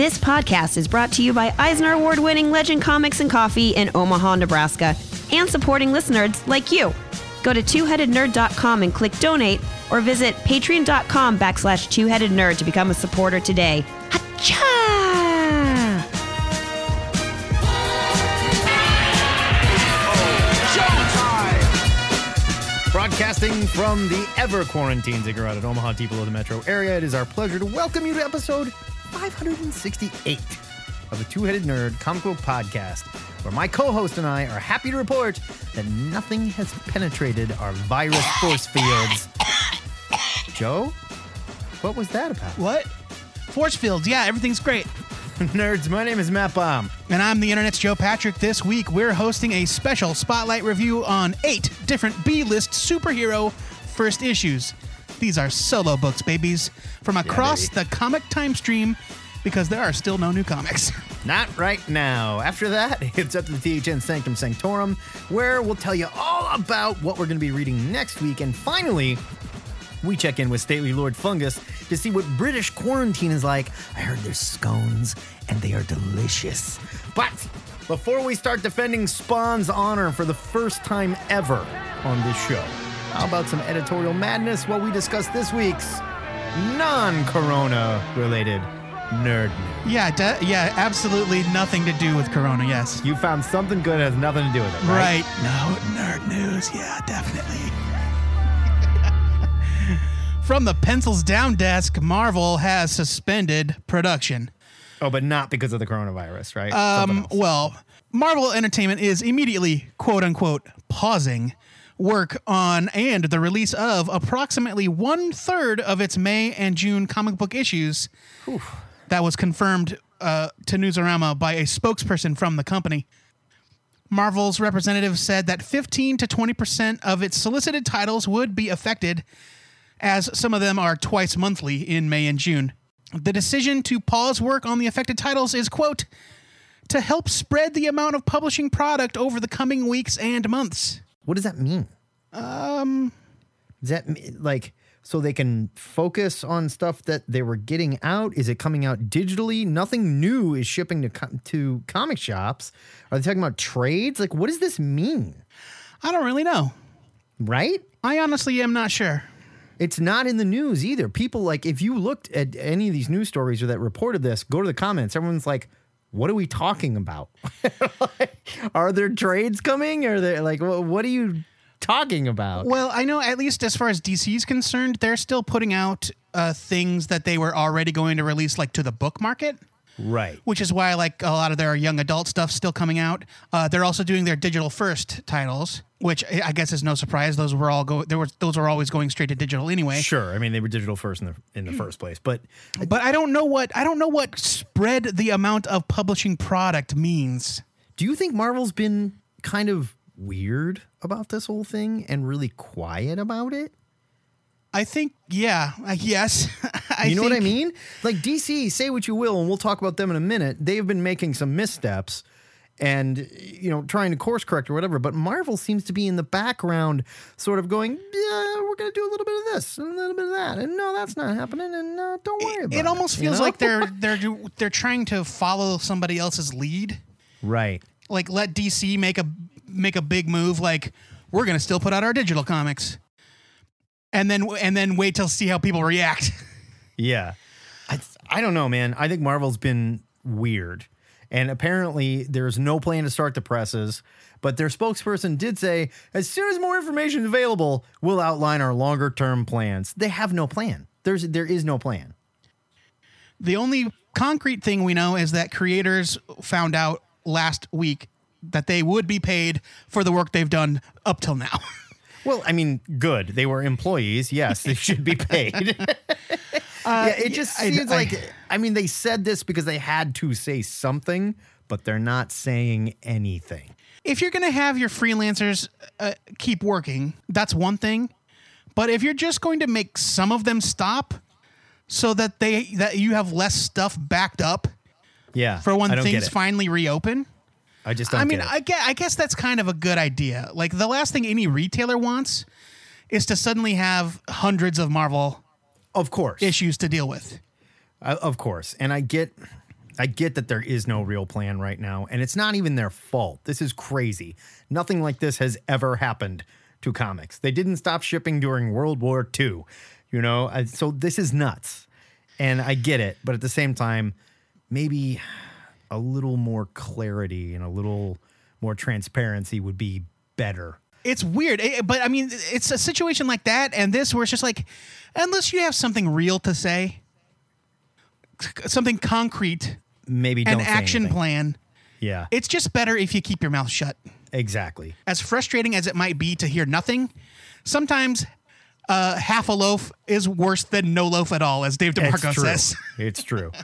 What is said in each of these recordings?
This podcast is brought to you by Eisner Award winning Legend Comics and Coffee in Omaha, Nebraska, and supporting listeners like you. Go to twoheadednerd.com and click donate, or visit patreon.com backslash twoheadednerd to become a supporter today. Hacha! Broadcasting from the ever quarantined ziggurat at Omaha, below the metro area, it is our pleasure to welcome you to episode 568 of the Two Headed Nerd Comic Book Podcast, where my co host and I are happy to report that nothing has penetrated our virus force fields. Joe? What was that about? What? Force fields. Yeah, everything's great. Nerds, my name is Matt Baum. And I'm the internet's Joe Patrick. This week, we're hosting a special spotlight review on eight different B list superhero first issues. These are solo books, babies, from across baby. the comic time stream because there are still no new comics. Not right now. After that, it's up to the THN Sanctum Sanctorum, where we'll tell you all about what we're going to be reading next week. And finally, we check in with Stately Lord Fungus to see what British quarantine is like. I heard there's scones and they are delicious. But before we start defending Spawn's honor for the first time ever on this show, how about some editorial madness while we discuss this week's non corona related nerd news? yeah, de- yeah, absolutely nothing to do with Corona, yes. You found something good that has nothing to do with it, right? Right. No, nerd news. Yeah, definitely. From the pencils down desk, Marvel has suspended production. Oh, but not because of the coronavirus, right? Um, well, Marvel Entertainment is immediately, quote unquote, pausing work on and the release of approximately one third of its May and June comic book issues. That was confirmed uh, to Newsarama by a spokesperson from the company. Marvel's representative said that 15 to 20% of its solicited titles would be affected, as some of them are twice monthly in May and June. The decision to pause work on the affected titles is, quote, to help spread the amount of publishing product over the coming weeks and months. What does that mean? Um, Does that like so they can focus on stuff that they were getting out? Is it coming out digitally? Nothing new is shipping to co- to comic shops. Are they talking about trades? Like, what does this mean? I don't really know. Right? I honestly am not sure. It's not in the news either. People like if you looked at any of these news stories or that reported this, go to the comments. Everyone's like, "What are we talking about? like, are there trades coming? Are there like wh- what are you talking about?" Well, I know at least as far as DC is concerned, they're still putting out uh, things that they were already going to release, like to the book market. Right. which is why like a lot of their young adult stuff still coming out. Uh, they're also doing their digital first titles, which I I guess is no surprise. Those were all go. There were those were always going straight to digital anyway. Sure. I mean, they were digital first in the in the first place, but But I don't know what I don't know what spread the amount of publishing product means. do you think Marvel's been kind of weird about this whole thing and really quiet about it? I think yeah, yes. I You know what I mean? Like DC, say what you will, and we'll talk about them in a minute. They've been making some missteps and you know trying to course correct or whatever. But Marvel seems to be in the background, sort of going, "Yeah, we're going to do a little bit of this and a little bit of that," and no, that's not happening, and uh, don't worry about it. It almost you feels know? like they're they're they're trying to follow somebody else's lead. right. Like let DC make a make a big move. Like we're gonna still put out our digital comics, and then and then wait till see how people react. Yeah. I, I don't know, man. I think Marvel's been weird. And apparently, there's no plan to start the presses. But their spokesperson did say, as soon as more information is available, we'll outline our longer term plans. They have no plan. There's there is no plan. The only concrete thing we know is that creators found out last week that they would be paid for the work they've done up till now. Well, I mean, good. They were employees. Yes, they should be paid. yeah, it just I- seems I- like I mean, they said this because they had to say something, but they're not saying anything. if you're going to have your freelancers uh, keep working, that's one thing. But if you're just going to make some of them stop so that they that you have less stuff backed up Yeah. for when I things finally reopen, I just don't I mean. I guess, I guess that's kind of a good idea. Like the last thing any retailer wants is to suddenly have hundreds of Marvel of course. issues to deal with. Uh, of course. And I get I get that there is no real plan right now, and it's not even their fault. This is crazy. Nothing like this has ever happened to comics. They didn't stop shipping during World War II, you know? I, so this is nuts. And I get it, but at the same time, maybe a little more clarity and a little more transparency would be better. It's weird, eh, but I mean, it's a situation like that and this where it's just like, unless you have something real to say, c- something concrete, Maybe don't an action plan, Yeah, it's just better if you keep your mouth shut. exactly. As frustrating as it might be to hear nothing, sometimes uh, half a loaf is worse than no loaf at all, as Dave It's DeMarco true. says. It's true.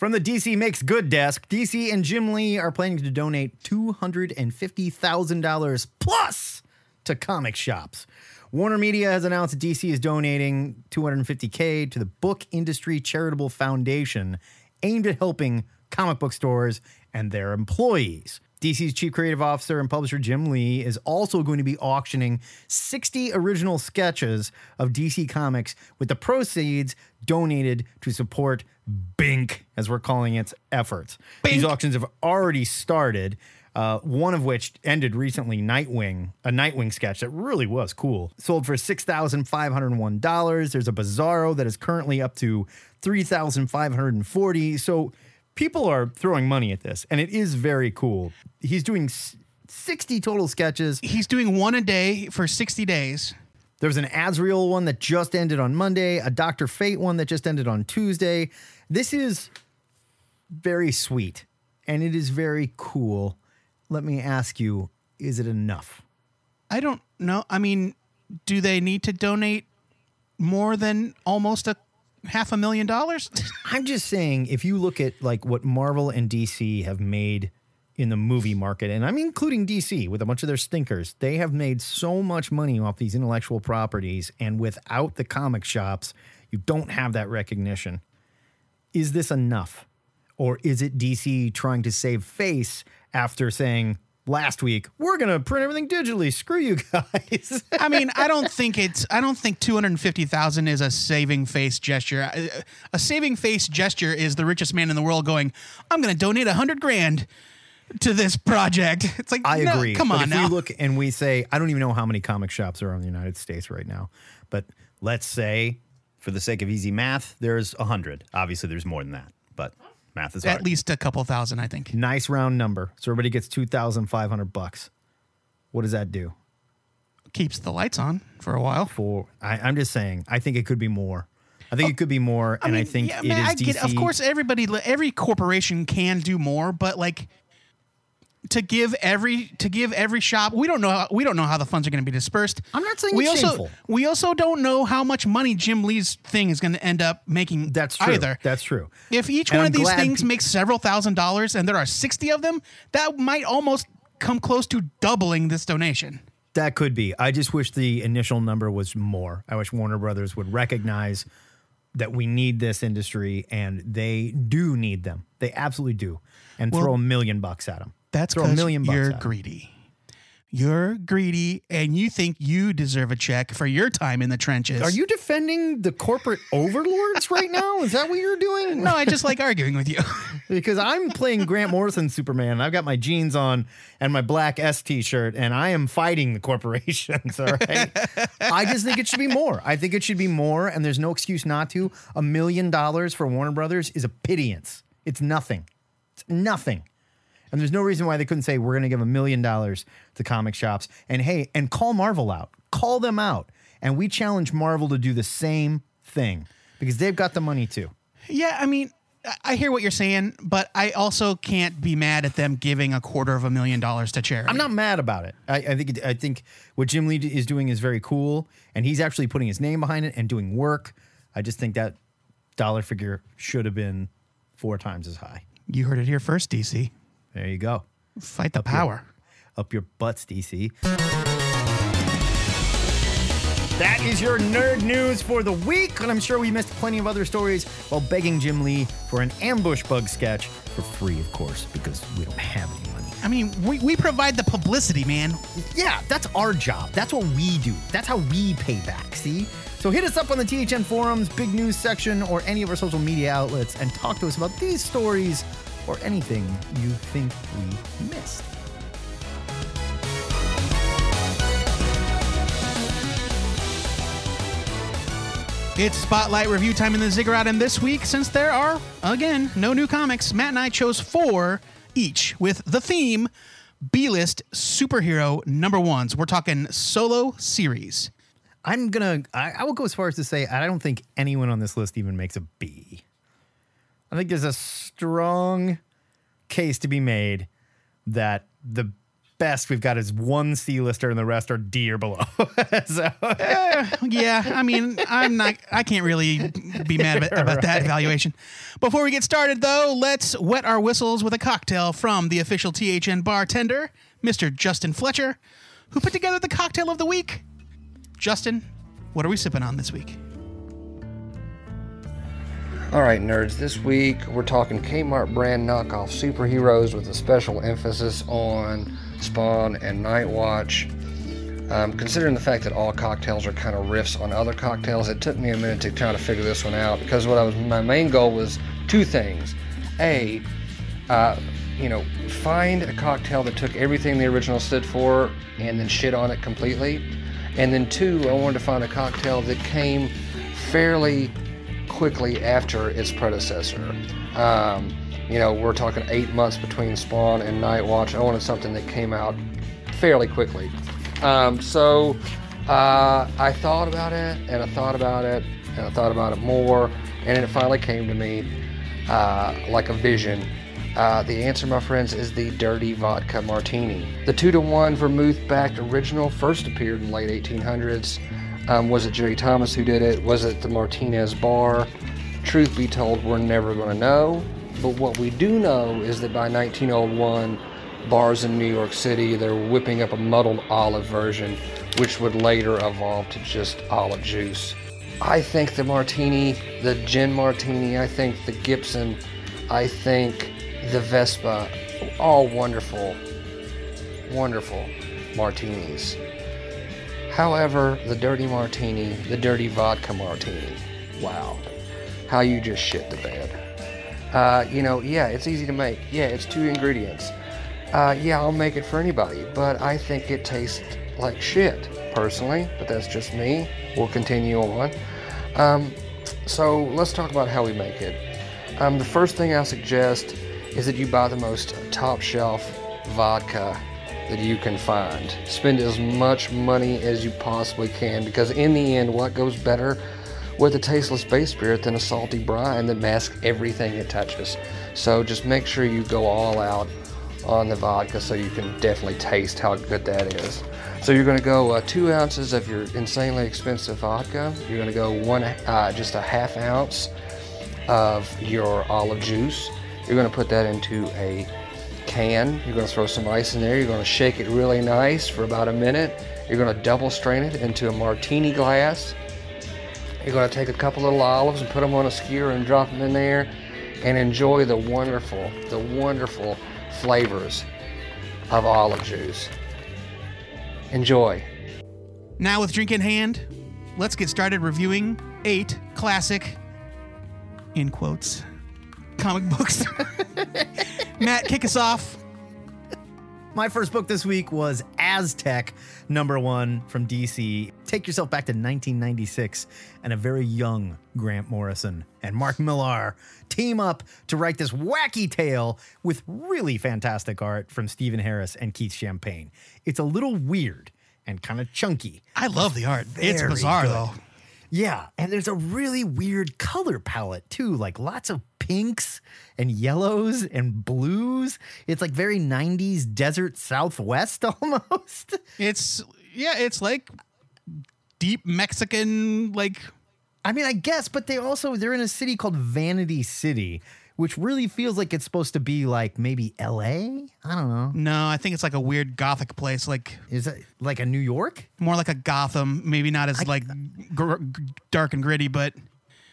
From the DC Makes Good desk, DC and Jim Lee are planning to donate $250,000 plus to comic shops. Warner Media has announced DC is donating 250K to the Book Industry Charitable Foundation aimed at helping comic book stores and their employees. DC's chief creative officer and publisher Jim Lee is also going to be auctioning 60 original sketches of DC Comics with the proceeds donated to support Binc, as we're calling its efforts. These auctions have already started. Uh, one of which ended recently, Nightwing, a Nightwing sketch that really was cool. Sold for $6,501. There's a Bizarro that is currently up to 3,540. So people are throwing money at this, and it is very cool. He's doing s- 60 total sketches. He's doing one a day for 60 days. There was an Azrael one that just ended on Monday, a Dr. Fate one that just ended on Tuesday. This is very sweet and it is very cool. Let me ask you, is it enough? I don't know. I mean, do they need to donate more than almost a half a million dollars? I'm just saying, if you look at like what Marvel and DC have made in the movie market, and I'm including DC with a bunch of their stinkers, they have made so much money off these intellectual properties, and without the comic shops, you don't have that recognition. Is this enough? Or is it DC trying to save face after saying last week, we're going to print everything digitally? Screw you guys. I mean, I don't think it's. I don't think two hundred fifty thousand is a saving face gesture. A- A saving face gesture is the richest man in the world going, "I'm going to donate a hundred grand to this project." It's like, I no, agree. come But on if now. we look and we say, I don't even know how many comic shops are in the United States right now, but let's say, For the sake of easy math, there's a hundred. Obviously, there's more than that, but math is At hard. least a couple thousand, I think. nice round number, so everybody gets two thousand five hundred bucks. What does that do Keeps the lights on for a while. for? I, I'm just saying. I think it could be more. I think it could be more, and I think yeah, it man, is I DC. get, of course, everybody, every corporation can do more, but like to give every to give every shop, we don't know how, we don't know how the funds are going to be dispersed. I'm not saying we it's also shameful. we also don't know how much money Jim Lee's thing is going to end up making. That's true. Either That's true. if each And one I'm of these things pe- makes several thousand dollars, and there are sixty of them, that might almost come close to doubling this donation. That could be. I just wish the initial number was more. I wish Warner Brothers would recognize that we need this industry and they do need them. They absolutely do. And throw a million bucks at them. That's throw a million bucks you're 'em. greedy. You're greedy, and you think you deserve a check for your time in the trenches. Are you defending the corporate overlords right now? Is that what you're doing? No, I just like arguing with you. because I'm playing Grant Morrison Superman. I've got my jeans on and my black S t-shirt, and I am fighting the corporations. All right. I just think it should be more. I think it should be more, and there's no excuse not to. A million dollars for Warner Brothers is a pittance. It's nothing. It's nothing. And there's no reason why they couldn't say we're going to give a million dollars to comic shops and hey, and call Marvel out. Call them out. And we challenge Marvel to do the same thing because they've got the money too. yeah, I mean, I- hear what you're saying, but I also can't be mad at them giving a quarter of a million dollars to charity. I'm not mad about it. I, I think it, I think what Jim Lee is doing is very cool, and he's actually putting his name behind it and doing work. I just think that dollar figure should have been four times as high. You heard it here first, DC. There you go. Fight the power. Up your butts, DC. That is your nerd news for the week, and I'm sure we missed plenty of other stories while begging Jim Lee for an ambush bug sketch for free, of course, because we don't have any money. I mean, we, we provide the publicity, man. Yeah, that's our job. That's what we do. That's how we pay back. See, So hit us up on the THN forums, big news section, or any of our social media outlets and talk to us about these stories or anything you think we missed. It's Spotlight review time in the Ziggurat, and this week, since there are, again, no new comics, Matt and I chose four each with the theme B list superhero number ones. We're talking solo series. I'm gonna. I, I will go as far as to say I don't think anyone on this list even makes a B. I think there's a strong case to be made that the best we've got is one C lister and the rest are D or below. so uh, Yeah, I mean, I'm not, I can't really be mad about, about that evaluation. Before we get started, though, let's wet our whistles with a cocktail from the official THN bartender, Mr. Justin Fletcher, who put together the cocktail of the week. Justin, what are we sipping on this week? All right, nerds, this week we're talking Kmart brand knockoff superheroes with a special emphasis on Spawn and Night Watch. Um, considering the fact that all cocktails are kind of riffs on other cocktails, it took me a minute to try to figure this one out because what I was my main goal was two things: a, uh, you know, find a cocktail that took everything the original stood for and then shit on it completely, and then two, I wanted to find a cocktail that came fairly quickly after its predecessor. Um, you know, we're talking eight months between Spawn and Night Watch. I wanted something that came out fairly quickly. Um, so uh, I thought about it and I thought about it and I thought about it more, and it finally came to me uh, like a vision. Uh, the answer, my friends, is the Dirty Vodka Martini. The two to one vermouth backed original first appeared in the late 1800s. Um, was it Jerry Thomas who did it? Was it the Martinez Bar? Truth be told, we're never going to know. But what we do know is that by 1901, bars in New York City, they're whipping up a muddled olive version, which would later evolve to just olive juice. I think the martini, the gin martini, I think the Gibson, I think the Vesper, all wonderful, wonderful martinis. However, the dirty martini, the dirty vodka martini, wow, how you just shit the bed. Uh, you know, yeah, it's easy to make. Yeah, it's two ingredients. Uh, yeah, I'll make it for anybody, but I think it tastes like shit, personally, but that's just me. We'll continue on. Um, so let's talk about how we make it. Um, the first thing I suggest is that you buy the most top shelf vodka that you can find. Spend as much money as you possibly can because, in the end, what goes better with a tasteless base spirit than a salty brine that masks everything it touches? So just make sure you go all out on the vodka so you can definitely taste how good that is. So you're going to go uh, two ounces of your insanely expensive vodka. You're going to go one, uh, just a half ounce of your olive juice. You're going to put that into a can. You're going to throw some ice in there. You're going to shake it really nice for about a minute. You're going to double strain it into a martini glass. You're going to take a couple little olives and put them on a skewer and drop them in there and enjoy the wonderful, the wonderful flavors of olive juice. Enjoy. Now, with drink in hand, let's get started reviewing eight classic, in quotes, comic books. Matt, kick us off. My first book this week was Aztec, number one from DC. Take yourself back to 1996, and a very young Grant Morrison and Mark Millar team up to write this wacky tale with really fantastic art from Steven Harris and Keith Champagne. It's a little weird and kind of chunky. I love the art. It's bizarre, good. though. Yeah, and there's a really weird color palette too, like lots of pinks and yellows and blues. It's like very 90s desert southwest almost. It's, yeah, it's like deep Mexican, like, I mean, I guess, but they also they're in a city called Vanity City, which really feels like it's supposed to be like maybe LA? I don't know. no, I think it's like a weird gothic place, like Is it like a New York? more like a Gotham, maybe not as like gr- g- dark and gritty, but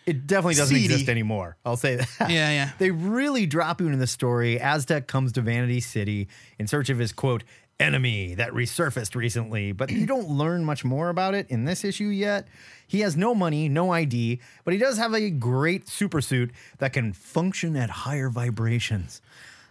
It definitely doesn't Seedy. exist anymore. I'll say that. Yeah, yeah. They really drop you into the story. Aztec comes to Vanity City in search of his quote enemy that resurfaced recently, but you don't learn much more about it in this issue yet. He has no money, no ID, but he does have a great supersuit that can function at higher vibrations.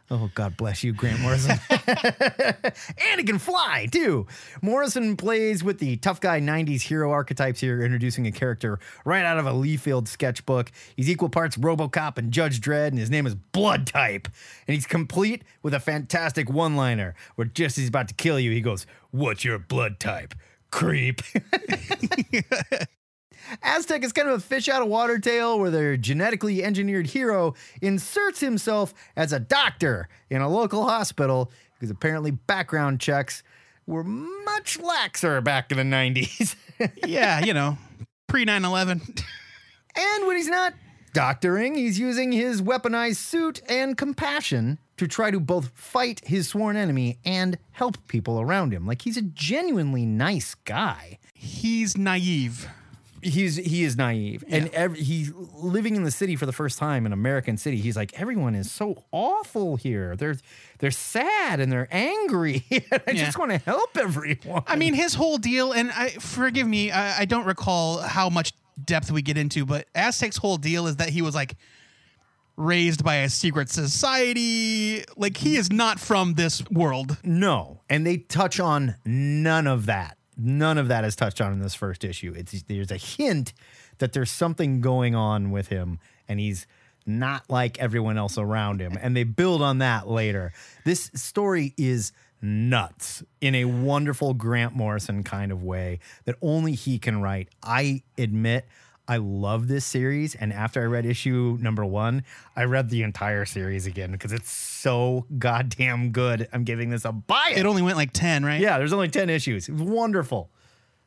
Oh, God bless you, Grant Morrison. and he can fly too. Morrison plays with the tough guy 90s hero archetypes here, introducing a character right out of a Liefeld sketchbook. He's equal parts Robocop and Judge Dredd, and his name is Blood Type. And he's complete with a fantastic one liner where just as he's about to kill you, he goes, What's your blood type? Creep. Aztec is kind of a fish out of water tale where their genetically engineered hero inserts himself as a doctor in a local hospital because apparently background checks were much laxer back in the 90s. yeah, you know, pre 9 11. and when he's not doctoring, he's using his weaponized suit and compassion to try to both fight his sworn enemy and help people around him. Like he's a genuinely nice guy He's naive. He's he is naive and every, he's living in the city for the first time in American city. He's like everyone is so awful here. They're they're sad and they're angry. and I Yeah. just want to help everyone. I mean, his whole deal, and I forgive me, I, I don't recall how much depth we get into, but Aztec's whole deal is that he was like raised by a secret society. Like he is not from this world. no, and they touch on none of that. None of that is touched on in this first issue. It's there's a hint that there's something going on with him, and he's not like everyone else around him. And they build on that later. This story is nuts in a wonderful Grant Morrison kind of way that only he can write. I admit I love this series. And after I read issue number one, I read the entire series again because it's so goddamn good. I'm giving this a buy it. Only went like 10, right? yeah, there's only 10 issues. It was wonderful.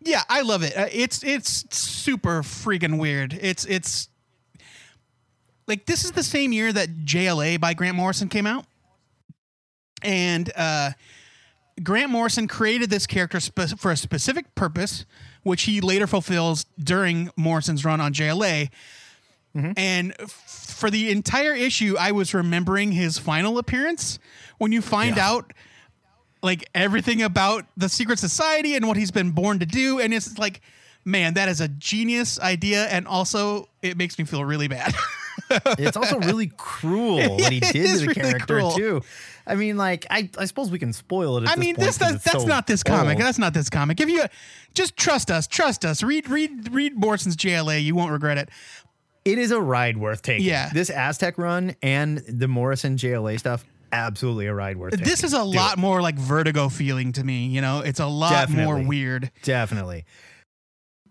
Yeah, I love it. Uh, it's it's super freaking weird. It's it's like this is the same year that JLA by Grant Morrison came out, and uh, Grant Morrison created this character spe- for a specific purpose, which he later fulfills during Morrison's run on JLA. And f- for the entire issue, I was remembering his final appearance. When you find Yeah. out like everything about the secret society and what he's been born to do and it's like man that is a genius idea and also it makes me feel really bad It's also really cruel what he did to the really character cruel. too. I mean, like I, I suppose we can spoil it. At i this mean point this that, it's that's so not this comic old. that's not this comic if you just trust us trust us read read read morrison's jla you won't regret it It is a ride worth taking. Yeah. This Aztec run and the Morrison JLA stuff, absolutely a ride worth taking. this is a Do lot it. more like vertigo feeling to me you know it's a lot more weird Definitely.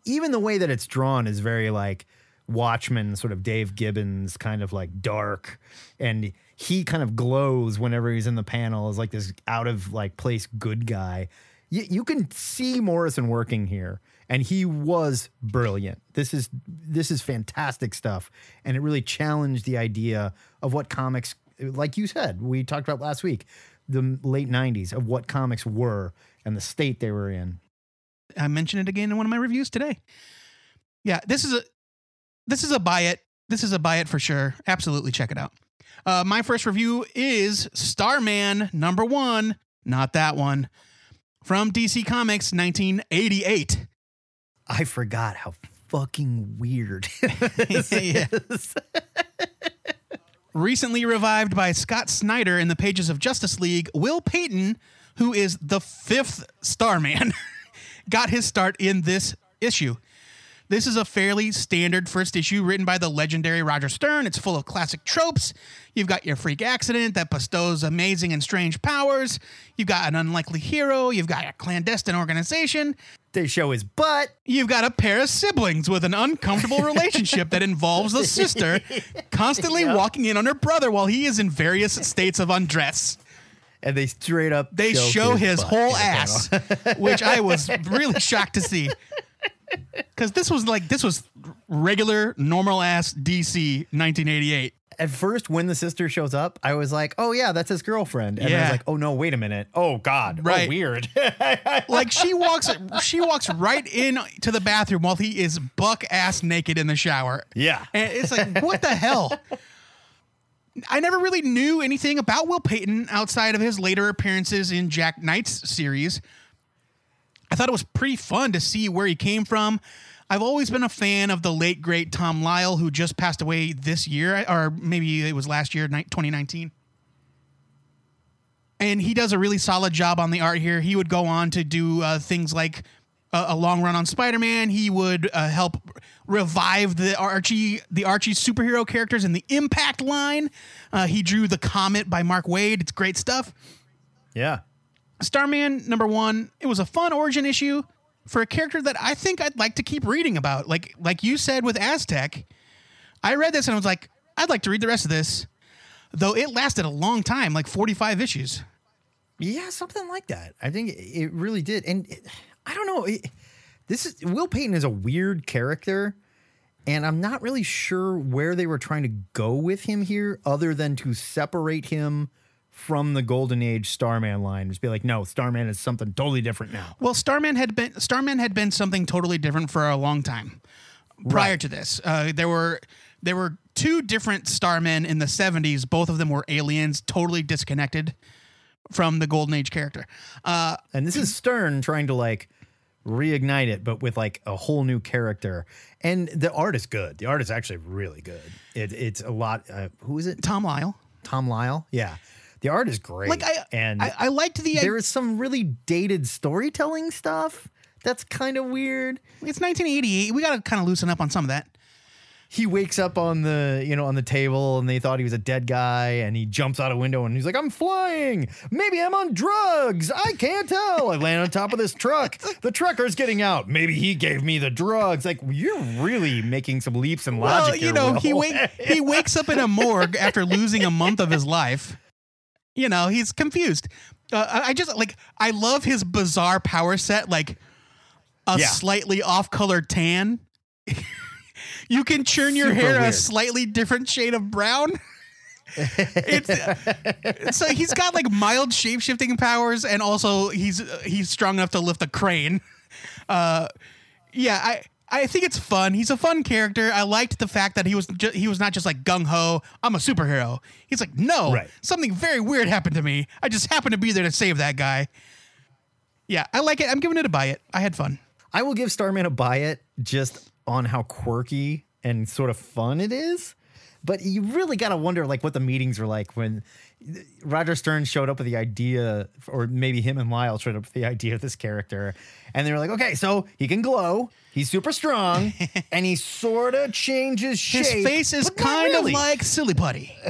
Even the way that it's drawn is very like Watchmen, sort of Dave Gibbons, kind of like dark. And he kind of glows whenever he's in the panel as like this out of like place good guy. You, you can see Morrison working here, and he was brilliant. This is this is fantastic stuff, and it really challenged the idea of what comics, like you said, we talked about last week, the late '90s of what comics were and the state they were in. I mentioned it again in one of my reviews today. Yeah, this is a this is a buy it. This is a buy it for sure. Absolutely check it out. Uh, my first review is Starman number one, not that one, from DC Comics 1988. I forgot how fucking weird this is. Recently revived by Scott Snyder in the pages of Justice League, Will Payton, who is the fifth Starman, got his start in this issue. This is a fairly standard first issue written by the legendary Roger Stern. It's full of classic tropes. You've got your freak accident that bestows amazing and strange powers. You've got an unlikely hero. You've got a clandestine organization. They show his butt. You've got a pair of siblings with an uncomfortable relationship that involves the sister constantly walking in on her brother while he is in various states of undress. And they straight up They show, his, butt whole ass, which I was really shocked to see. Because this was like this was regular normal ass DC 1988. At first, when the sister shows up, I was like, "Oh yeah, that's his girlfriend." And I Yeah. was like, "Oh no, wait a minute. Oh god, oh, Right. oh, weird." Like she walks she walks right in to the bathroom while he is buck ass naked in the shower. yeah, And it's like, what the hell? I never really knew anything about Will Payton outside of his later appearances in Jack Knight's series. I thought it was pretty fun to see where he came from. I've always been a fan of the late great Tom Lyle, who just passed away this year, or maybe it was last year, 2019. And he does a really solid job on the art here. He would go on to do uh, things like a, long run on Spider-Man. He would uh, help revive the Archie, the Archie superhero characters in the Impact line. Uh, he drew the Comet by Mark Waid. It's great stuff. Yeah. Starman number one. It was a fun origin issue for a character that I think I'd like to keep reading about. Like like you said with Aztec, I read this and I was like, I'd like to read the rest of this. Though it lasted a long time, like forty five issues. Yeah, something like that. I think it really did. And it, I don't know. It, this is Will Payton is a weird character, and I'm not really sure where they were trying to go with him here, other than to separate him from the Golden Age Starman line. Just be like, no, Starman is something totally different now. Well, Starman had been Starman had been something totally different for a long time. Prior Right. to this, uh, there were there were two different Starmen in the '70s. Both of them were aliens, totally disconnected from the Golden Age character. Uh, And this is Stern trying to like reignite it, but with like a whole new character. And the art is good. The art is actually really good. It, it's a lot. Uh, who is it? Tom Lyle. Tom Lyle. Yeah, the art is great. Like I, and I, I liked the. There there is some really dated storytelling stuff that's kind of weird. it's 1988. We got to kind of loosen up on some of that. He wakes up on the you know on the table and they thought he was a dead guy and he jumps out a window and he's like I'm flying maybe I'm on drugs I can't tell I land on top of this truck the trucker's getting out maybe he gave me the drugs like you're really making some leaps in logic Well, you know, Will. he wake, he wakes up in a morgue after losing a month of his life. You know, he's confused. Uh, I just like I love his bizarre power set, like a Yeah. slightly off-color tan. you can churn your Super hair a slightly different shade of brown. it's so he's got like mild shape-shifting powers, and also he's he's strong enough to lift a crane. Uh, yeah, I I think it's fun. He's a fun character. I liked the fact that he was ju- he was not just like gung ho. I'm a superhero. He's like, no, Right. something very weird happened to me. I just happened to be there to save that guy. Yeah, I like it. I'm giving it a buy it. I had fun. I will give Starman a buy it just on how quirky and sort of fun it is. But you really got to wonder like what the meetings were like when Roger Stern showed up with the idea, or maybe him and Lyle showed up with the idea of this character. And they were like, okay, so he can glow, he's super strong, and he sort of changes shape. His face is kind really. of like silly putty.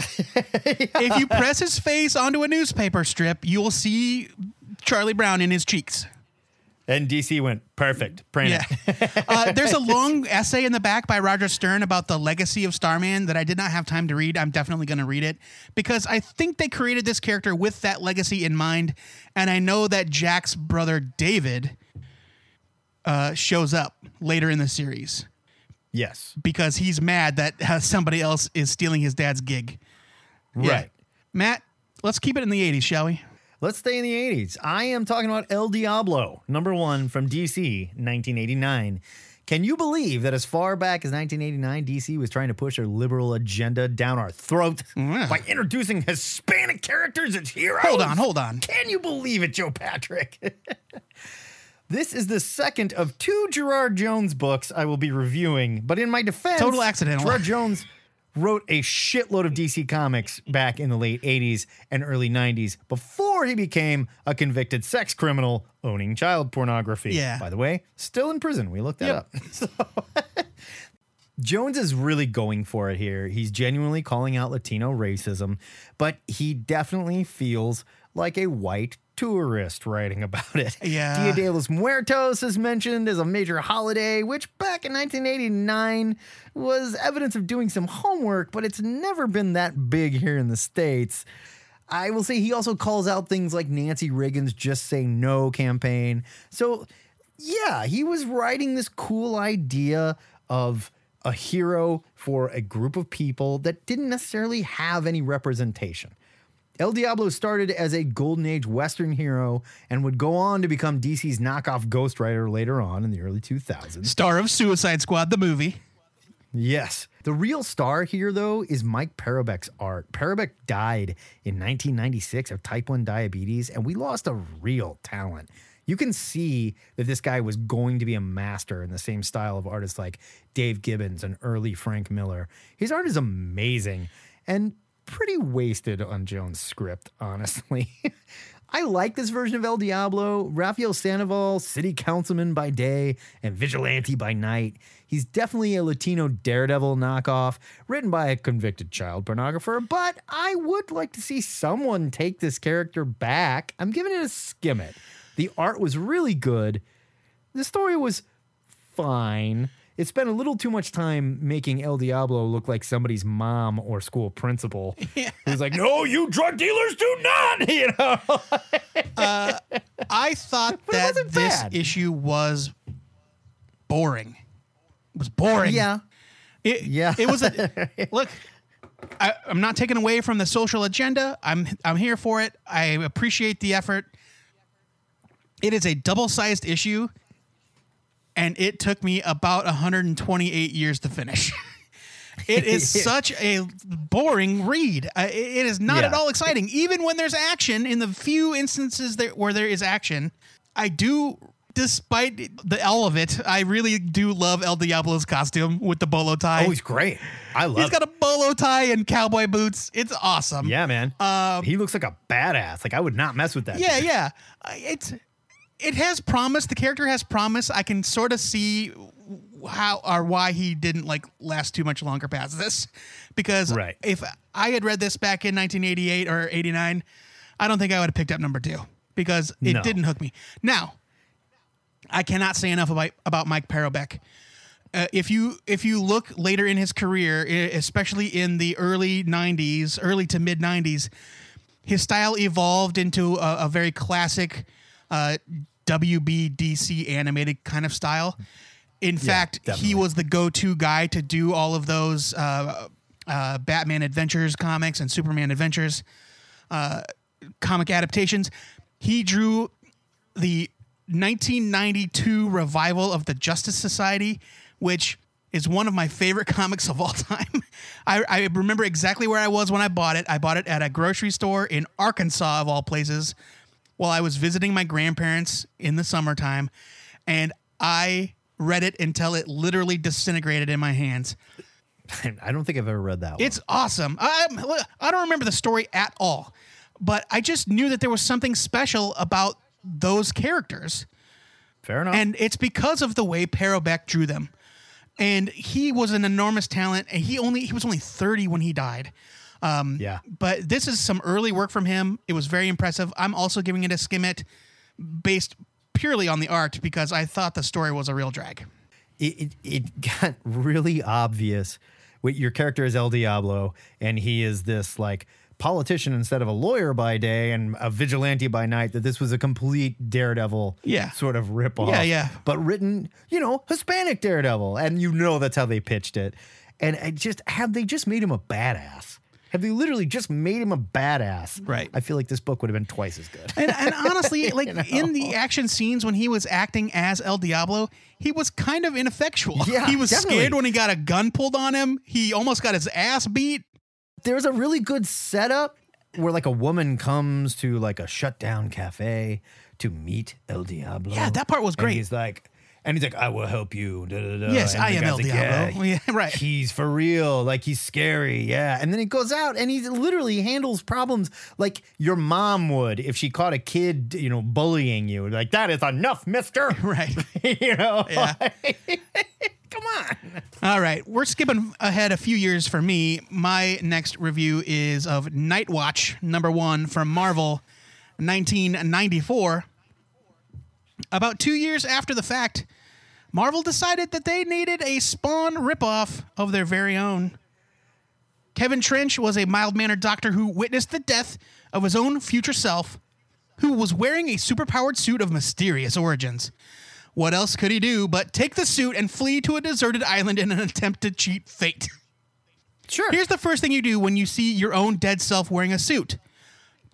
If you press his face onto a newspaper strip, you will see Charlie Brown in his cheeks. And DC went, perfect, print Yeah. it. uh, there's a long essay in the back by Roger Stern about the legacy of Starman that I did not have time to read. I'm definitely going to read it because I think they created this character with that legacy in mind. And I know that Jack's brother David uh, shows up later in the series Yes. because he's mad that uh, somebody else is stealing his dad's gig. Yeah. Right. Matt, let's keep it in the 80s, shall we? Let's stay in the 80s. I am talking about El Diablo, number one from DC, 1989. Can you believe that as far back as 1989, DC was trying to push their liberal agenda down our throat Yeah. by introducing Hispanic characters as heroes? Hold on, hold on. Can you believe it, Joe Patrick? this is the second of two Gerard Jones books I will be reviewing, but in my defense, Total accidental. Gerard Jones wrote a shitload of DC comics back in the late 80s and early 90s before he became a convicted sex criminal owning child pornography. Yeah. By the way, still in prison. We looked that Yep. up. So Jones is really going for it here. He's genuinely calling out Latino racism, but he definitely feels like a white tourist writing about it. Yeah. Dia de los Muertos is mentioned as a major holiday, which back in 1989 was evidence of doing some homework, but it's never been that big here in the States. I will say he also calls out things like Nancy Reagan's Just Say No campaign. So, yeah, he was writing this cool idea of a hero for a group of people that didn't necessarily have any representation. El Diablo started as a Golden Age Western hero and would go on to become DC's knockoff Ghost Rider later on in the early 2000s. Star of Suicide Squad, the movie. Yes. The real star here, though, is Mike Parobeck's art. Parabek died in 1996 of type 1 diabetes, and we lost a real talent. You can see that this guy was going to be a master in the same style of artists like Dave Gibbons and early Frank Miller. His art is amazing and pretty wasted on Jones' script, honestly. I like this version of El Diablo. Rafael Sandoval, city councilman by day and vigilante by night. He's definitely a Latino daredevil knockoff, written by a convicted child pornographer, but I would like to see someone take this character back. I'm giving it a skim it. The art was really good. The story was fine. It spent a little too much time making El Diablo look like somebody's mom or school principal. Yeah. Who's like, no, you drug dealers do not, you know. Uh, I thought But that this bad. issue was boring. It was boring. yeah. It, Yeah. It was a look. I, I'm not taking away from the social agenda. I'm I'm here for it. I appreciate the effort. It is a double-sized issue, and it took me about 128 years to finish. it is such a boring read. Uh, it- is not at all exciting, even when there's action. In the few instances there, where there is action, I do. Despite the L of it, I really do love El Diablo's costume with the bolo tie. Oh, he's great. I love He's got a bolo tie and cowboy boots. It's awesome. Yeah, man. he looks like a badass. Like I would not mess with that. Um, Yeah, dude. yeah. Uh, It's it has promise. The character has promise. I can sort of see how or why he didn't like last too much longer past this. Because Right. if I had read this back in 1988 or 89, I don't think I would have picked up number two because it No. didn't hook me. Now, I cannot say enough about about Mike Parobeck. Uh, if you if you look later in his career, especially in the early '90s, early to mid '90s, his style evolved into a, a very classic uh, WBDC animated kind of style. In fact, he was the go-to guy to do all of those uh, uh, Batman Adventures comics and Superman Adventures uh, comic adaptations. He drew the 1992 revival of the Justice Society, which is one of my favorite comics of all time. I, I remember exactly where I was when I bought it. I bought it at a grocery store in Arkansas, of all places, while I was visiting my grandparents in the summertime. And I read it until it literally disintegrated in my hands. I don't think I've ever read that one. It's awesome. I, I don't remember the story at all, but I just knew that there was something special about those characters. fair enough. And it's because of the way Parobeck drew them. And he was an enormous talent. And he only he was only 30 when he died. Um, yeah. But this is some early work from him. It was very impressive. I'm also giving it a skim it based purely on the art because I thought the story was a real drag. it, it, it got really obvious with your character is El Diablo and he is this like politician instead of a lawyer by day and a vigilante by night that this was a complete daredevil Yeah. sort of ripoff. Yeah, yeah. But written, you know, Hispanic daredevil. And you know that's how they pitched it. And I just have they just made him a badass. Have they literally just made him a badass? Right. I feel like this book would have been twice as good. And, and honestly, like in the action scenes when he was acting as El Diablo, he was kind of ineffectual. Yeah, he was definitely. scared when he got a gun pulled on him. He almost got his ass beat. there's a really good setup where like a woman comes to like a shut down cafe to meet El Diablo. Yeah, that part was great. he's like, and he's like, I will help you. da, da, da. Yes, And I am El like, Diablo. Yeah, Yeah, right. He's for real. Like he's scary. Yeah. And then he goes out and he literally handles problems like your mom would if she caught a kid, you know, bullying you. Like, that is enough, mister. Right. you know? Yeah. Come on. All right, we're skipping ahead a few years for me. My next review is of Night Watch number one from Marvel, 1994. About two years after the fact, Marvel decided that they needed a Spawn ripoff of their very own. Kevin Trench was a mild mannered doctor who witnessed the death of his own future self, who was wearing a superpowered suit of mysterious origins. What else could he do but take the suit and flee to a deserted island in an attempt to cheat fate? Sure. Here's the first thing you do when you see your own dead self wearing a suit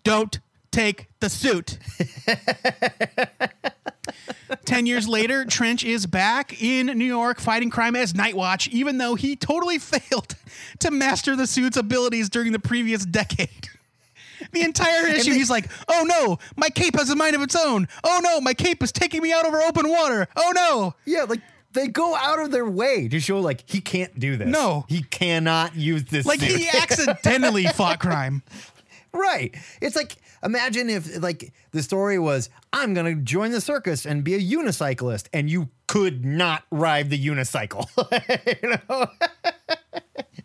don't take the suit. Ten years later, Trench is back in New York fighting crime as Nightwatch, even though he totally failed to master the suit's abilities during the previous decade. The entire issue, he's like, "Oh no, my cape has a mind of its own. Oh no, my cape is taking me out over open water. Oh no." Yeah, like they go out of their way to show like he can't do this. No. he cannot use this. Like suit. he accidentally fought crime. right. It's like imagine if like the story was I'm gonna join the circus and be a unicyclist, and you could not ride the unicycle.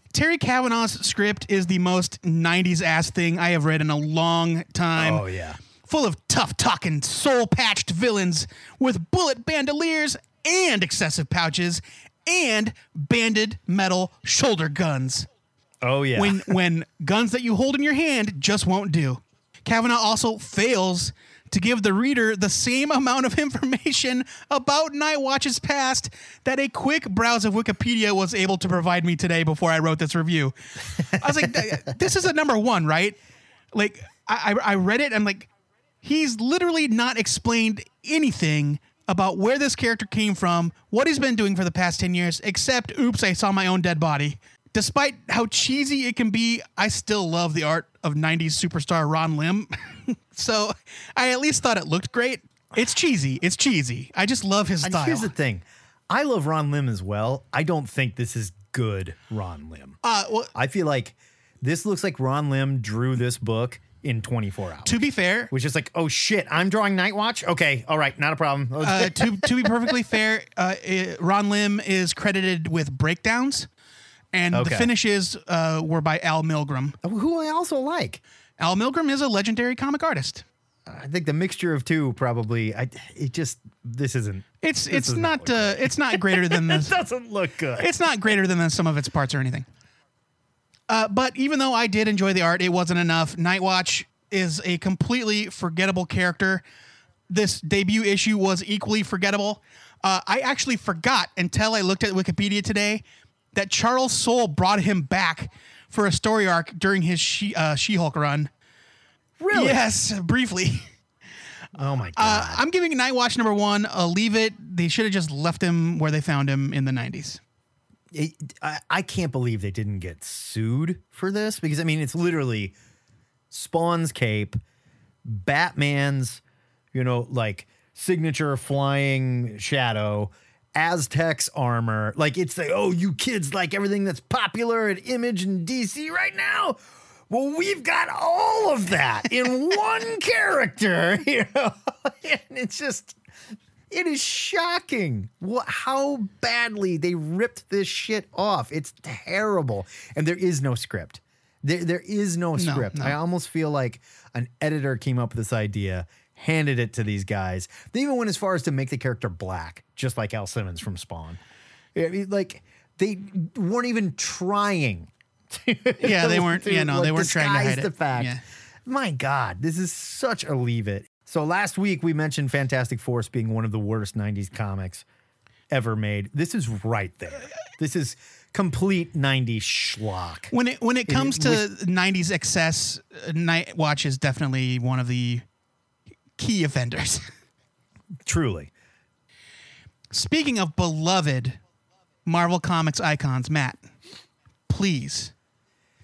Terry Kavanagh's script is the most 90s ass thing I have read in a long time. Oh yeah. Full of tough talking, soul patched villains with bullet bandoliers and excessive pouches and banded metal shoulder guns. Oh yeah. When when guns that you hold in your hand just won't do. Kavanagh also fails to give the reader the same amount of information about Nightwatch's past that a quick browse of Wikipedia was able to provide me today before I wrote this review. I was like, this is a number one, right? Like, I, I read it. I'm like, he's literally not explained anything about where this character came from, what he's been doing for the past 10 years, except, oops, I saw my own dead body. Despite how cheesy it can be, I still love the art of 90s superstar Ron Lim. so I at least thought it looked great. It's cheesy. It's cheesy. I just love his And style. here's the thing. I love Ron Lim as well. I don't think this is good Ron Lim. uh, well, I feel like this looks like Ron Lim drew this book in 24 hours. to be fair, Which is like, oh shit, I'm drawing Night Watch? Okay, all right, not a problem. uh, to to be perfectly fair, uh, eh, Ron Lim is credited with breakdowns, and the finishes uh, were by Al Milgrom. Who I also like. Al Milgrom is a legendary comic artist. I think the mixture of two probably. I it just this isn't. It's This it's not not uh, it's not greater than this. it doesn't look good. it's not greater than the sum of its parts or anything. Uh, but even though I did enjoy the art, it wasn't enough. Nightwatch is a completely forgettable character. This debut issue was equally forgettable. Uh, I actually forgot until I looked at Wikipedia today that Charles Soule brought him back for a story arc during his she, uh, She-Hulk run. Really? Yes, briefly. Oh my god. Uh, I'm giving Night Watch number one a leave it. They should have just left him where they found him in the 90s. It- I, I can't believe they didn't get sued for this because I mean it's literally Spawn's cape, Batman's, you know, like signature flying shadow, Aztec's armor. Like it's like, oh, you kids like everything that's popular at Image and DC right now. Well, we've got all of that in one character, you know, and it's just it is shocking what how badly they ripped this shit off. It's terrible, and there is no script. There, there is no script. no. I almost feel like an editor came up with this idea, handed it to these guys. They even went as far as to make the character black, just like Al Simmons from Spawn. I mean, like they weren't even trying. Yeah, they weren't- to, yeah, no, they weren't trying to hide the it. fact. Yeah. My God, this is such a leave it. So last week we mentioned Fantastic Force being one of the worst 90s comics ever made. This is right there. This is complete 90s schlock. When it when it comes to with- 90s excess, uh, Night Watch is definitely one of the key offenders. Truly. Speaking of beloved Marvel Comics icons, Matt, please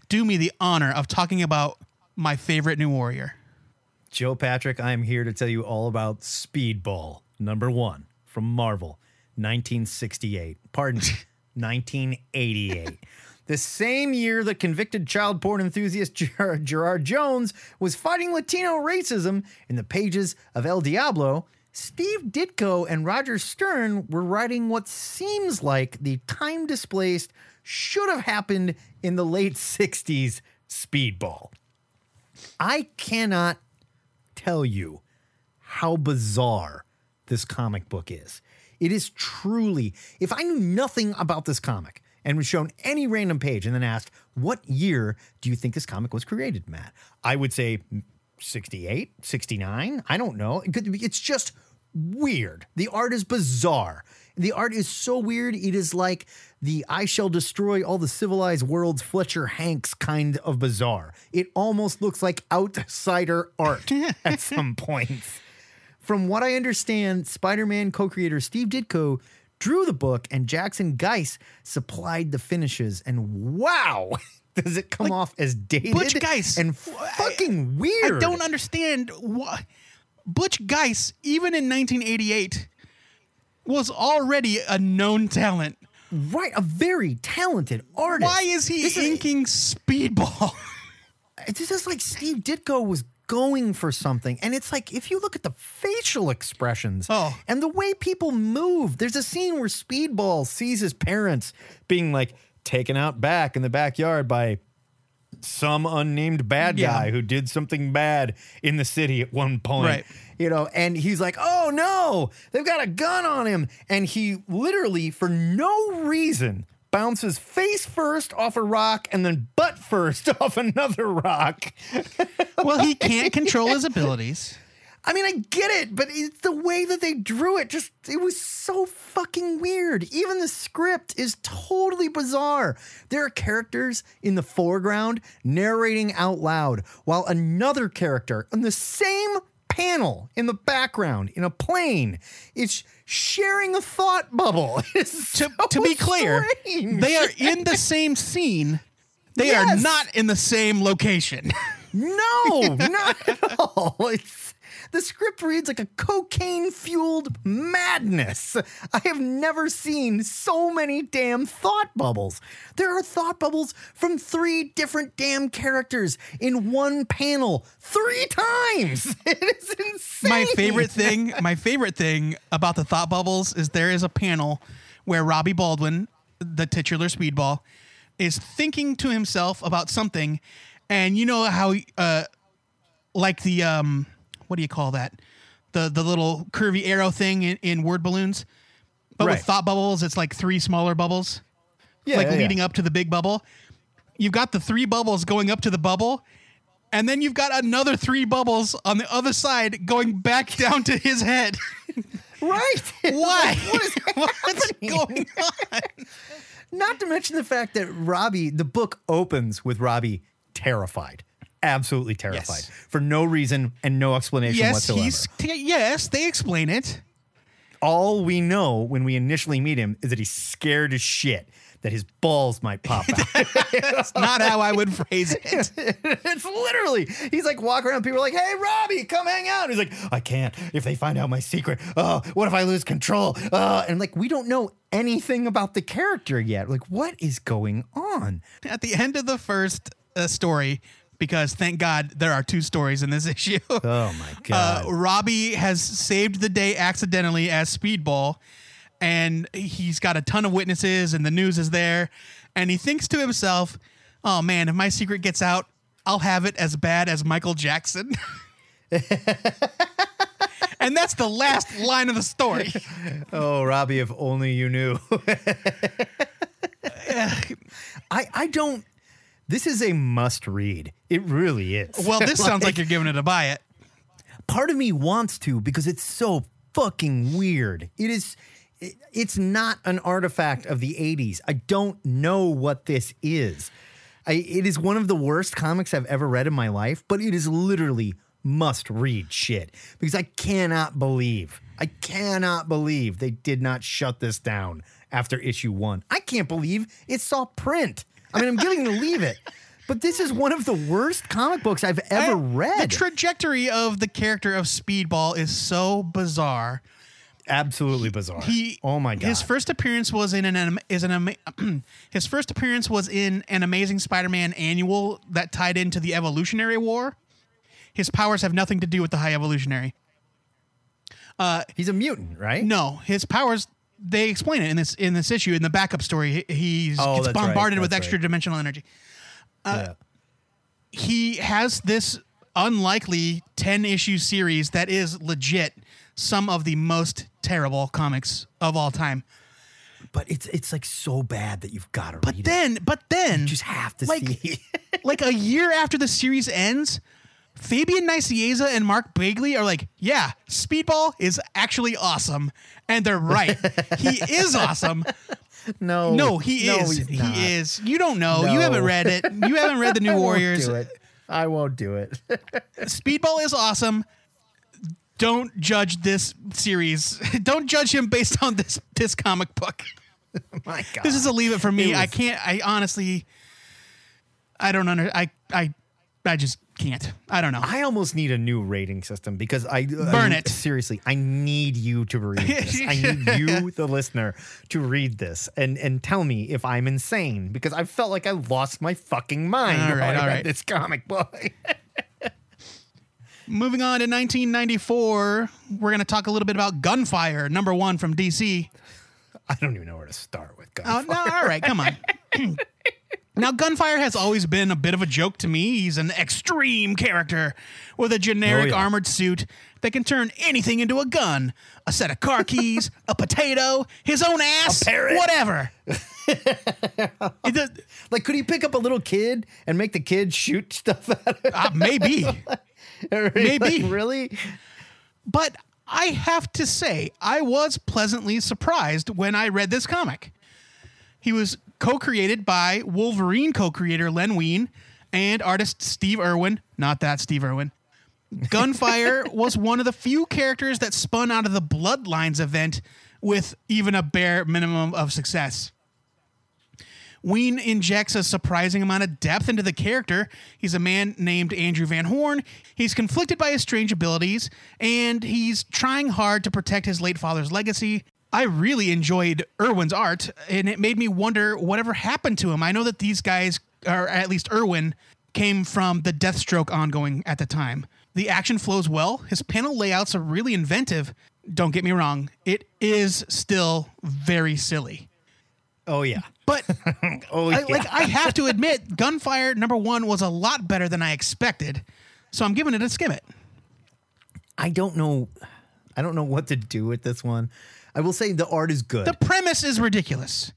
do me the honor of talking about my favorite new warrior. Joe Patrick, I am here to tell you all about Speedball, number one from Marvel, 1968. Pardon me, 1988. The same year that convicted child porn enthusiast Ger- Gerard Jones was fighting Latino racism in the pages of El Diablo, Steve Ditko and Roger Stern were writing what seems like the time displaced should have happened in the late 60s Speedball. I cannot tell you how bizarre this comic book is. It is truly, if I knew nothing about this comic and was shown any random page and then asked, what year do you think this comic was created, Matt? I would say 68, 69. I don't know. It could be- It's just weird. The art is bizarre. The art is so weird. It is like the I shall destroy all the civilized worlds Fletcher Hanks kind of bizarre. It almost looks like outsider art at some points. from what I understand, Spider-Man co-creator Steve Ditko drew the book, and Jackson Guice supplied the finishes. And wow, does it come off as dated Butch Guice. and fucking weird? I don't understand why Butch Guice, even in 1988, was already a known talent. Right, a very talented artist. Why is he This inking Speedball? it's just like Steve Ditko was going for something. And it's like, if you look at the facial expressions Oh. and the way people move, there's a scene where Speedball sees his parents being like taken out back in the backyard by some unnamed bad Yeah. guy who did something bad in the city at one point. Right. You know, and he's like, oh no, they've got a gun on him. And he literally, for no reason, bounces face first off a rock and then butt first off another rock. well, he can't control his abilities. I mean, I get it, but it's the way that they drew it just, it was so fucking weird. Even the script is totally bizarre. There are characters in the foreground narrating out loud, while another character on the same panel in the background in a plane is sharing a thought bubble. To, so to be clear, strange. they are in the same scene. They are not in the same location. No, not at all. It's, the script reads like a cocaine fueled madness. I have never seen so many damn thought bubbles. There are thought bubbles from three different damn characters in one panel three times. It is insane. my favorite thing, my favorite thing about the thought bubbles is there is a panel where Robbie Baldwin, the titular Speedball, is thinking to himself about something, and you know how, uh, like the um, what do you call that? The the little curvy arrow thing in, in word balloons, but Right. with thought bubbles, it's like three smaller bubbles, Yeah, like yeah, yeah. leading up to the big bubble. You've got the three bubbles going up to the bubble. And then you've got another three bubbles on the other side going back down to his head. Right. Why? what is What's going on? Not to mention the fact that Robbie, the book opens with Robbie terrified. Absolutely terrified. Yes. For no reason and no explanation Yes, whatsoever. he's yes. They explain it. all we know when we initially meet him is that he's scared as shit that his balls might pop out. That's not how I would phrase it. it's literally he's like walking around. People are like, "Hey, Robbie, come hang out." He's like, "I can't. If they find out my secret, oh, what if I lose control?" Uh, and like, we don't know anything about the character yet. Like, what is going on? At the end of the first uh, story, because thank God there are two stories in this issue. Oh my uh, god! Robbie has saved the day accidentally as Speedball, and he's got a ton of witnesses, and the news is there, and he thinks to himself, "Oh man, if my secret gets out, I'll have it as bad as Michael Jackson." and that's the last line of the story. oh, Robbie, if only you knew. I I don't. This is a must read. It really is. Well, this sounds like you're giving it a buy it. part of me wants to because it's so fucking weird. It is it- it's not an artifact of the 80s. I don't know what this is. I, it is one of the worst comics I've ever read in my life, but it is literally must read shit because I cannot believe, I cannot believe they did not shut this down after issue one. I can't believe it saw print. I mean, I'm giving to leave it, but this is one of the worst comic books I've ever I- read. The trajectory of the character of Speedball is so bizarre. absolutely bizarre. He oh my god. His first appearance was in an anim- is an ama- his first appearance was in an Amazing Spider-Man annual that tied into the Evolutionary War. His powers have nothing to do with the High Evolutionary. Uh, He's a mutant, right? No, his powers they explain it in this in this issue in the backup story. He he's Oh, gets that's right, bombarded with right. extra dimensional energy. Uh, yeah. he has this unlikely 10 issue series that is legit some of the most terrible comics of all time. But it's it's like so bad that you've got to But then, but then. You just have to like, see. like a year after the series ends, Fabian Nicieza and Mark Bagley are like, yeah, Speedball is actually awesome. And they're right. he is awesome. no, No, he no, is. He is. You don't know. You haven't read it. You haven't read the New I won't Warriors. do it. I won't do it. Speedball is awesome. don't judge this series. Don't judge him based on this this comic book. My God. This is a leave it for me. It I can't. I honestly, I don't under. I I I just can't. I don't know. I almost need a new rating system because I Burn I- it. Seriously, I need you to read this. I need you, the listener, to read this and and tell me if I'm insane because I felt like I lost my fucking mind All right, I read this comic book. Moving on to 1994, we're going to talk a little bit about Gunfire, number one from DC. I don't even know where to start with Oh, no, all right, come on. now, Gunfire has always been a bit of a joke to me. He's an extreme character with a generic Oh, yeah. armored suit that can turn anything into a gun a set of car keys, a potato, his own ass, whatever. Like, could he pick up a little kid and make the kid shoot stuff at him? uh, maybe. Maybe. Like, really? But I have to say, I was pleasantly surprised when I read this comic. He was co created by Wolverine co creator Len Wein and artist Steve Erwin, not that Steve Irwin. Gunfire was one of the few characters that spun out of the Bloodlines event with even a bare minimum of success. Wein injects a surprising amount of depth into the character. He's a man named Andrew Van Horn. He's conflicted by his strange abilities, and he's trying hard to protect his late father's legacy. I really enjoyed Erwin's art, and it made me wonder whatever happened to him. I know that these guys, or at least Erwin, came from the Deathstroke ongoing at the time. The action flows well. His panel layouts are really inventive. Don't get me wrong, it is still very silly. Oh yeah. But Oh I, like I have to admit, Gunfire number one was a lot better than I expected, so I'm giving it a skim it. I don't know. I don't know what to do with this one. I will say the art is good. The premise is ridiculous.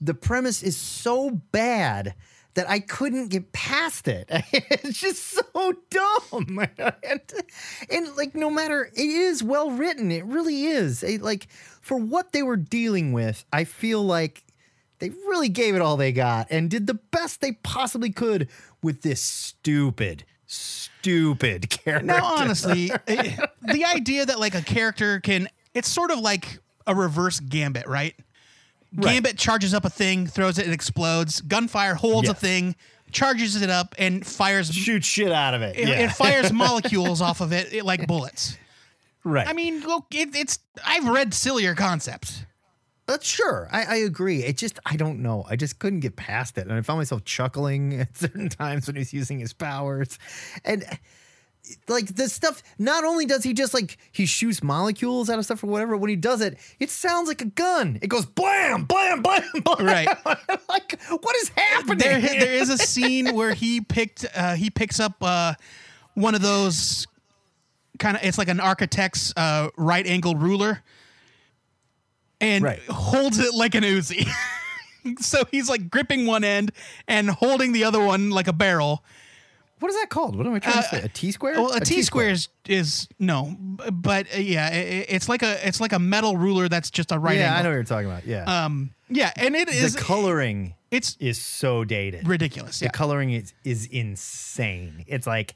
the premise is so bad that I couldn't get past it. it's just so dumb. and, and, like no matter it is well written, it really is. It, like for what they were dealing with, I feel like they really gave it all they got and did the best they possibly could with this stupid stupid character. Now, honestly, eh, the idea that like a character can, it's sort of like a reverse Gambit, right? Right. Gambit charges up a thing, throws it, it explodes. Gunfire holds a thing, charges it up, and fires. shoot shit out of it. It, yeah. it fires molecules off of it, it like bullets. right. I mean, look, it, it's. I've read sillier concepts. Uh, sure, I, I agree. It just I don't know. I just couldn't get past it, and I found myself chuckling at certain times when he's using his powers, and like this stuff. Not only does he just like he shoots molecules out of stuff or whatever. When he does it, it sounds like a gun. It goes blam, blam, blam, blam. Right. like what is happening? there, there is a scene where he picked uh, he picks up uh, one of those kind of it's like an architect's uh, right angle ruler and Right. holds it like an Uzi. so he's like gripping one end and holding the other one like a barrel. what is that called? What am I trying to say? A T square? Uh, Well, a T square is, is no, but uh, yeah, i i- it's like a it's like a metal ruler that's just a right Yeah, I know what you're talking about. Yeah, Um, yeah, and it is the coloring it's is so dated. ridiculous. The Yeah. coloring is is insane. It's like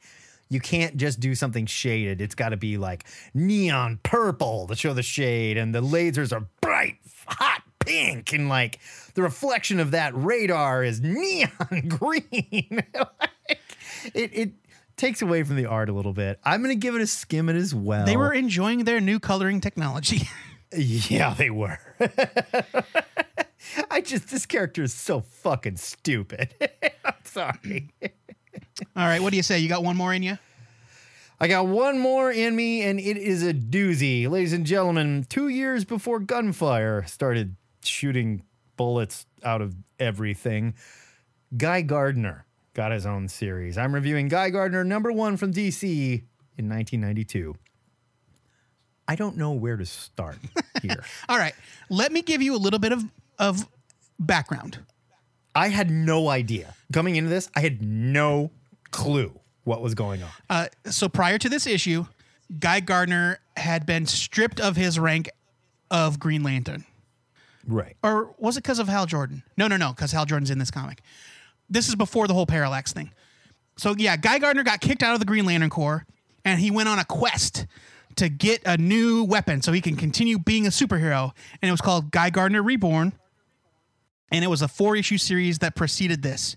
you can't just do something shaded. It's got to be like neon purple to show the shade, and the lasers are bright hot pink, and like the reflection of that radar is neon green. Like, it it takes away from the art a little bit. I'm gonna give it a skim it as well. They were enjoying their new coloring technology. yeah, they were. I just this character is so fucking stupid. I'm sorry. All right, what do you say? You got one more in you? I got one more in me, and it is a doozy. Ladies and gentlemen, two years before gunfire started shooting bullets out of everything, Guy Gardner got his own series. I'm reviewing Guy Gardner, number one from DC in 1992. I don't know where to start here. All right, let me give you a little bit of of background. I had no idea. Coming into this, I had no clue what was going on. Uh, so prior to this issue, Guy Gardner had been stripped of his rank of Green Lantern. Right. Or was it because of Hal Jordan? No, no, no, because Hal Jordan's in this comic. This is before the whole Parallax thing. So yeah, Guy Gardner got kicked out of the Green Lantern Corps, and he went on a quest to get a new weapon so he can continue being a superhero. And it was called Guy Gardner Reborn. And it was a four issue series that preceded this.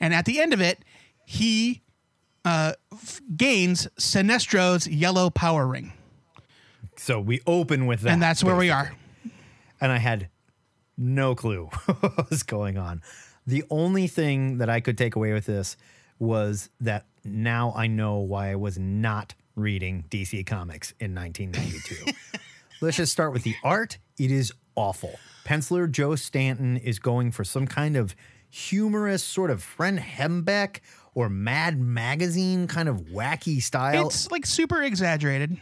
And at the end of it, he uh, f- gains Sinestro's yellow power ring. So we open with that. and that's where we are. and I had no clue what was going on. The only thing that I could take away with this was that now I know why I was not reading DC Comics in 1992. Let's just start with the art. It is awful. Penciler Joe Staton is going for some kind of humorous sort of Fred Hembeck or Mad Magazine kind of wacky style. It's like super exaggerated.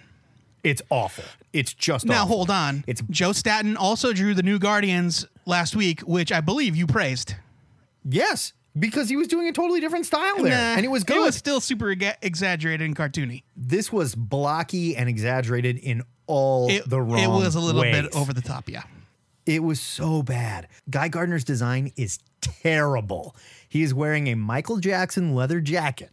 It's awful. It's just Now awful. hold on. It's- Joe Staton also drew the new Guardians last week, which I believe you praised. Yes, because he was doing a totally different style there, Nah, and it was good. It was still super exaggerated and cartoony. this was blocky and exaggerated in all It, the wrong it was a little ways. bit over the top, yeah. It was so bad. Guy Gardner's design is terrible. He is wearing a Michael Jackson leather jacket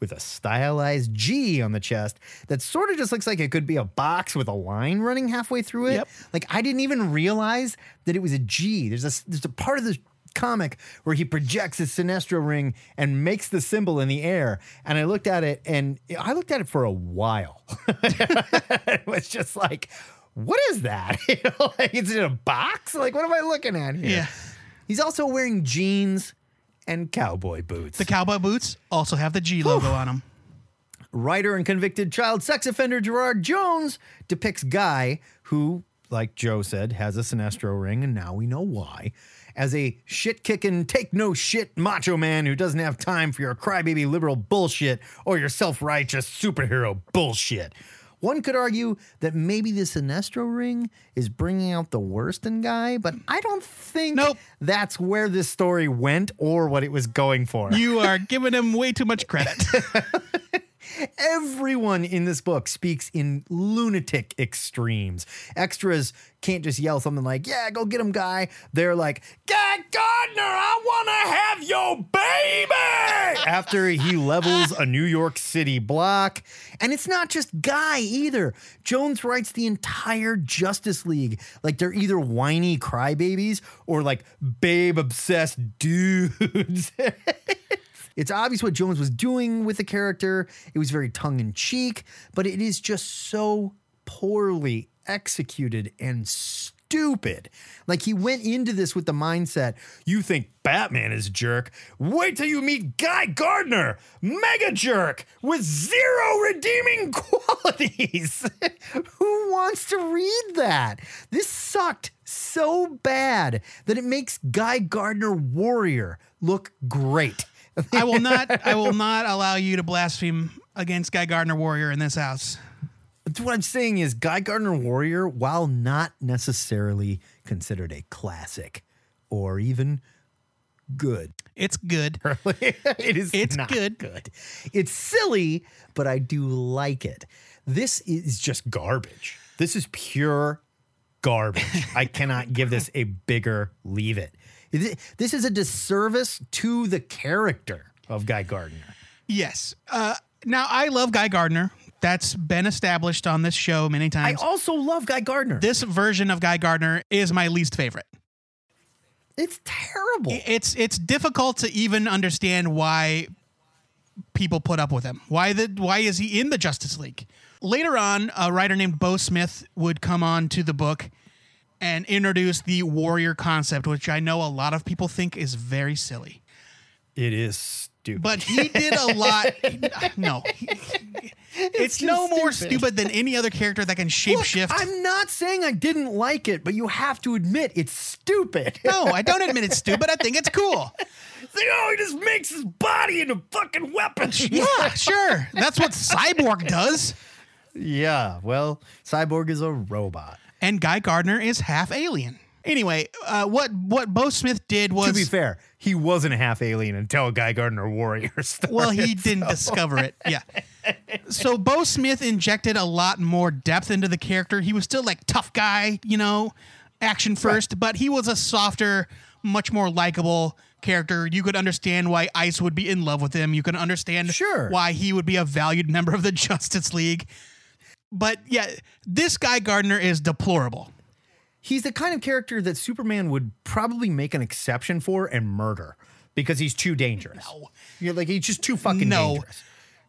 with a stylized G on the chest that sort of just looks like it could be a box with a line running halfway through it. Yep. Like I didn't even realize that it was a G. There's a there's a part of the comic where he projects his Sinestro ring and makes the symbol in the air. And I looked at it and I looked at it for a while. it was just like, what is that? You know, like, is it a box? Like, what am I looking at here? Yeah. He's also wearing jeans and cowboy boots. The cowboy boots also have the G logo on them. Writer and convicted child sex offender Gerard Jones depicts Guy, who, like Joe said, has a Sinestro ring, and now we know why, as a shit kicking, take no shit macho man who doesn't have time for your crybaby liberal bullshit or your self righteous superhero bullshit. One could argue that maybe the Sinestro ring is bringing out the worst in Guy, but I don't think Nope. that's where this story went or what it was going for. You are giving him way too much credit. Everyone in this book speaks in lunatic extremes. Extras can't just yell something like, Yeah, go get him, guy. They're like, Guy Gardner, I want to have your baby. After he levels a New York City block. And it's not just Guy either. Jones writes the entire Justice League like they're either whiny crybabies or like babe obsessed dudes. It's obvious what Jones was doing with the character. It was very tongue in cheek, but it is just so poorly executed and stupid. Like he went into this with the mindset you think Batman is a jerk. Wait till you meet Guy Gardner, mega jerk with zero redeeming qualities. Who wants to read that? This sucked so bad that it makes Guy Gardner Warrior look great. I will not I will not allow you to blaspheme against Guy Gardner Warrior in this house. what I'm saying is Guy Gardner Warrior, while not necessarily considered a classic or even good, It's good. it is It's not good. good. It's silly, but I do like it. This is just garbage. This is pure garbage. I cannot give this a bigger leave it. This is a disservice to the character of Guy Gardner. Yes. Uh, now I love Guy Gardner. That's been established on this show many times. I also love Guy Gardner. this version of Guy Gardner is my least favorite. it's terrible. It's it's difficult to even understand why people put up with him. Why the why is he in the Justice League? Later on, a writer named Beau Smith would come on to the book and introduce the warrior concept, which I know a lot of people think is very silly. It is stupid. But he did a lot. No, it's, no just more stupid. stupid than any other character that can Look, shapeshift. I'm not saying I didn't like it, but you have to admit it's stupid. no, I don't admit it's stupid. I think it's cool. It's like, oh, he just makes his body into fucking weapons. Yeah, sure. That's what Cyborg does. yeah, well, Cyborg is a robot. And Guy Gardner is half alien. Anyway, uh, what what Beau Smith did was to be fair, he wasn't half alien until Guy Gardner Warrior started. well, he didn't discover it. Yeah. So Beau Smith injected a lot more depth into the character. He was still like tough guy, you know, action first, but he was a softer, much more likable character. You could understand why Ice would be in love with him. You could understand Sure. why he would be a valued member of the Justice League. But yeah, this guy Gardner is deplorable. He's the kind of character that Superman would probably make an exception for and murder because he's too dangerous. No. You're like he's just too fucking No. dangerous.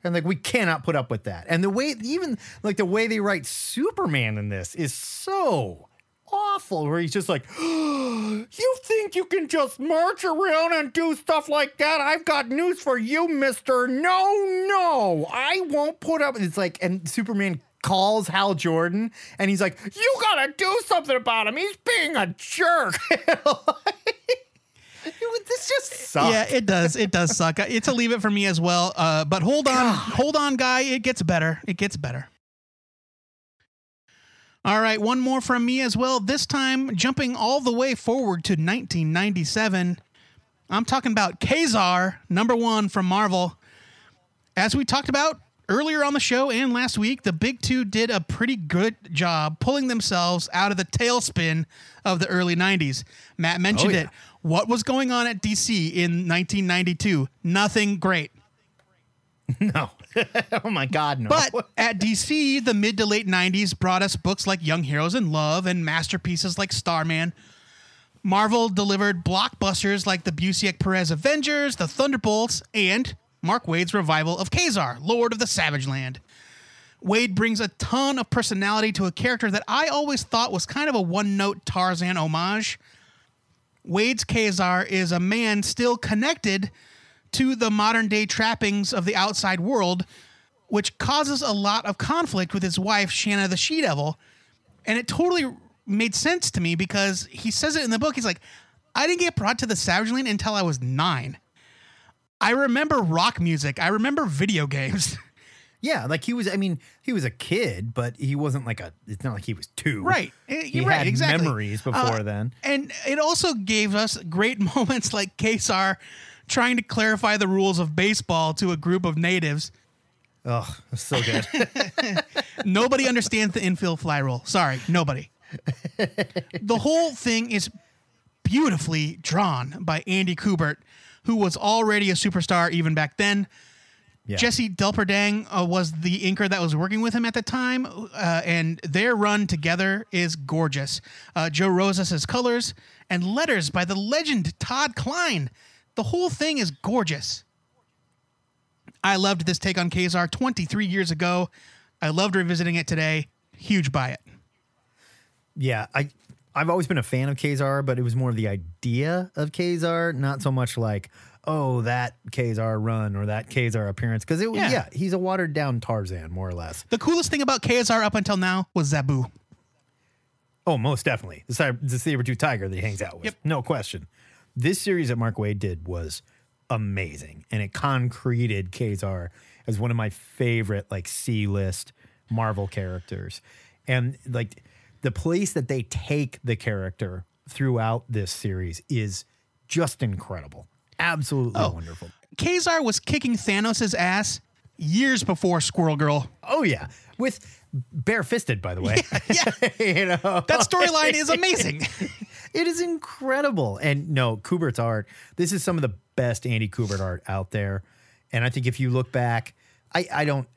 And like we cannot put up with that. And the way even like the way they write Superman in this is so awful where he's just like you think you can just march around and do stuff like that i've got news for you mister no no i won't put up it's like and superman calls hal jordan and he's like you gotta do something about him he's being a jerk this just sucks Yeah, it does. It does suck. It's a leave it for me as well. Uh, but hold on, hold on, guy. It gets better. It gets better. All right, one more from me as well. This time, jumping all the way forward to 1997. I'm talking about Kazar, number one from Marvel. As we talked about earlier on the show and last week, the Big Two did a pretty good job pulling themselves out of the tailspin of the early 90s. Matt mentioned Oh, yeah. it. What was going on at DC in 1992? Nothing great. no oh my god no But at DC, the mid to late 90s brought us books like Young Heroes in Love and masterpieces like Starman. Marvel delivered blockbusters like the Busiek Perez Avengers, the Thunderbolts, and Mark Waid's revival of Kazar, Lord of the Savage Land. Waid brings a ton of personality to a character that I always thought was kind of a one note Tarzan homage. Waid's Kazar is a man still connected to the modern day trappings of the outside world, which causes a lot of conflict with his wife, Shanna the She Devil. And it totally made sense to me because he says it in the book. He's like, I didn't get brought to the Savage Land until I was nine. I remember rock music, I remember video games. yeah like he was i mean he was a kid but he wasn't like a it's not like he was two Right. Eh, he You're right. had exactly. memories before Uh, then And it also gave us great moments like Kazar trying to clarify the rules of baseball to a group of natives. oh so good Nobody understands the infield fly rule. Sorry, nobody. the whole thing is beautifully drawn by Andy Kubert, who was already a superstar even back then. Yeah. Jesse Delperdang uh, was the inker that was working with him at the time, uh, and their run together is gorgeous. Uh, Joe Rosas' colors and letters by the legend Todd Klein. The whole thing is gorgeous. I loved this take on Kazar 23 years ago. I loved revisiting it today. Huge buy it. Yeah, I I've always been a fan of Kazar, but it was more of the idea of Kazar, not so much like oh that Kazar run or that Kazar appearance because it was Yeah. yeah. he's a watered down Tarzan more or less. The coolest thing about Kazar up until now was Zabu. Oh, most definitely the saber, the saber tooth tiger that he hangs out with, Yep. no question. This series that Mark Waid did was amazing, and it concreted Kazar as one of my favorite like C list Marvel characters, and like the place that they take the character throughout this series is just incredible, absolutely oh, wonderful. Kazar was kicking Thanos' ass years before Squirrel Girl. Oh yeah, with barefisted, by the way. Yeah, you know that storyline is amazing. It is incredible. And no, Kubert's art, this is some of the best Andy Kubert art out there. And I think if you look back, I, I don't,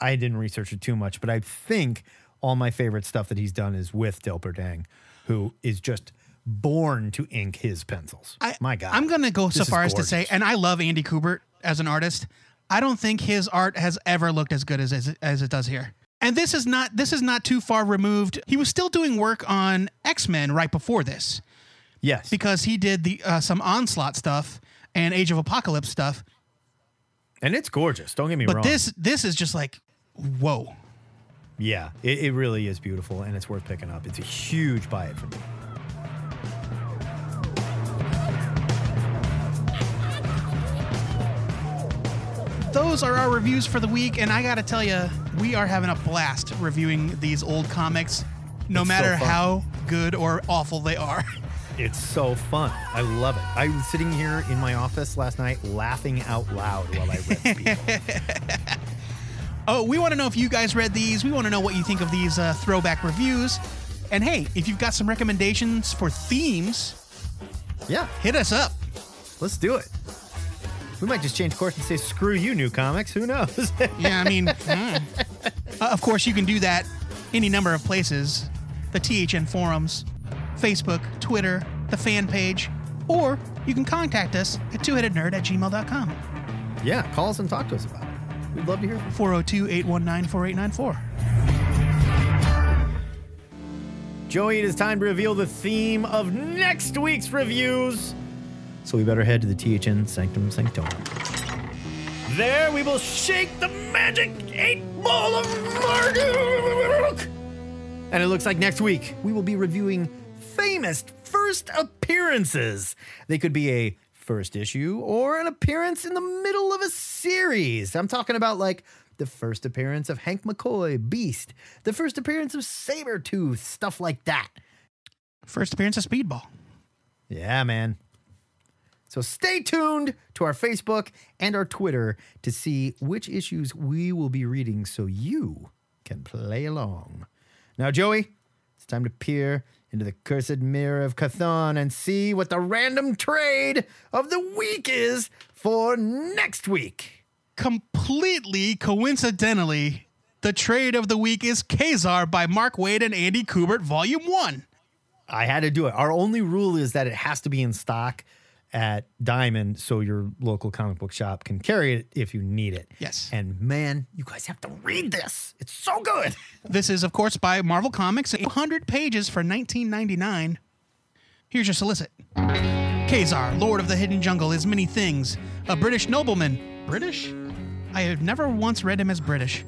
I didn't research it too much, but I think all my favorite stuff that he's done is with Delperdang, who is just born to ink his pencils. I, my God. I'm going to go so far as to say, and I love Andy Kubert as an artist. I don't think his art has ever looked as good as as, as it does here. And this is not this is not too far removed. He was still doing work on X Men right before this yes. because he did the uh, some onslaught stuff and Age of Apocalypse stuff. and it's gorgeous. Don't get me But wrong. this this is just like whoa. Yeah, it, it really is beautiful and it's worth picking up. It's a huge buy it for me. those are our reviews for the week, and I gotta tell you, we are having a blast reviewing these old comics, no It's matter fun. how good or awful they are. It's so fun. I love it. I was sitting here in my office last night laughing out loud while I read. Oh, we want to know if you guys read these. We want to know what you think of these uh, throwback reviews. And hey, if you've got some recommendations for themes, yeah, hit us up. let's do it. We might just change course and say, screw you, new comics. Who knows? Yeah, I mean, hmm. Uh, of course, you can do that any number of places the THN forums, Facebook, Twitter, the fan page, or you can contact us at twoheadednerd at gmail.com. Yeah, call us and talk to us about it. We'd love to hear from 402 819 4894. Joey, it is time to reveal the theme of next week's reviews. So we better head to the THN Sanctum Sanctorum. There we will shake the magic eight ball of Marduk. And it looks like next week we will be reviewing famous first appearances. They could be a first issue or an appearance in the middle of a series. I'm talking about like the first appearance of Hank McCoy, Beast, the first appearance of Sabretooth, stuff like that. First appearance of Speedball. Yeah, man. So stay tuned to our Facebook and our Twitter to see which issues we will be reading so you can play along. Now, Joey, it's time to peer into the cursed mirror of Cathon and see what the random trade of the week is for next week. Completely coincidentally, the trade of the week is Kazar by Mark Waid and Andy Kubert, Volume 1. I had to do it. Our only rule is that it has to be in stock at Diamond so your local comic book shop can carry it if you need it. Yes. And man, you guys have to read this. It's so good. This is, of course, by Marvel Comics, 100 pages for 19.99. Here's your solicit. Kazar, Lord of the Hidden Jungle, is many things. A British nobleman. British? I have never once read him as British.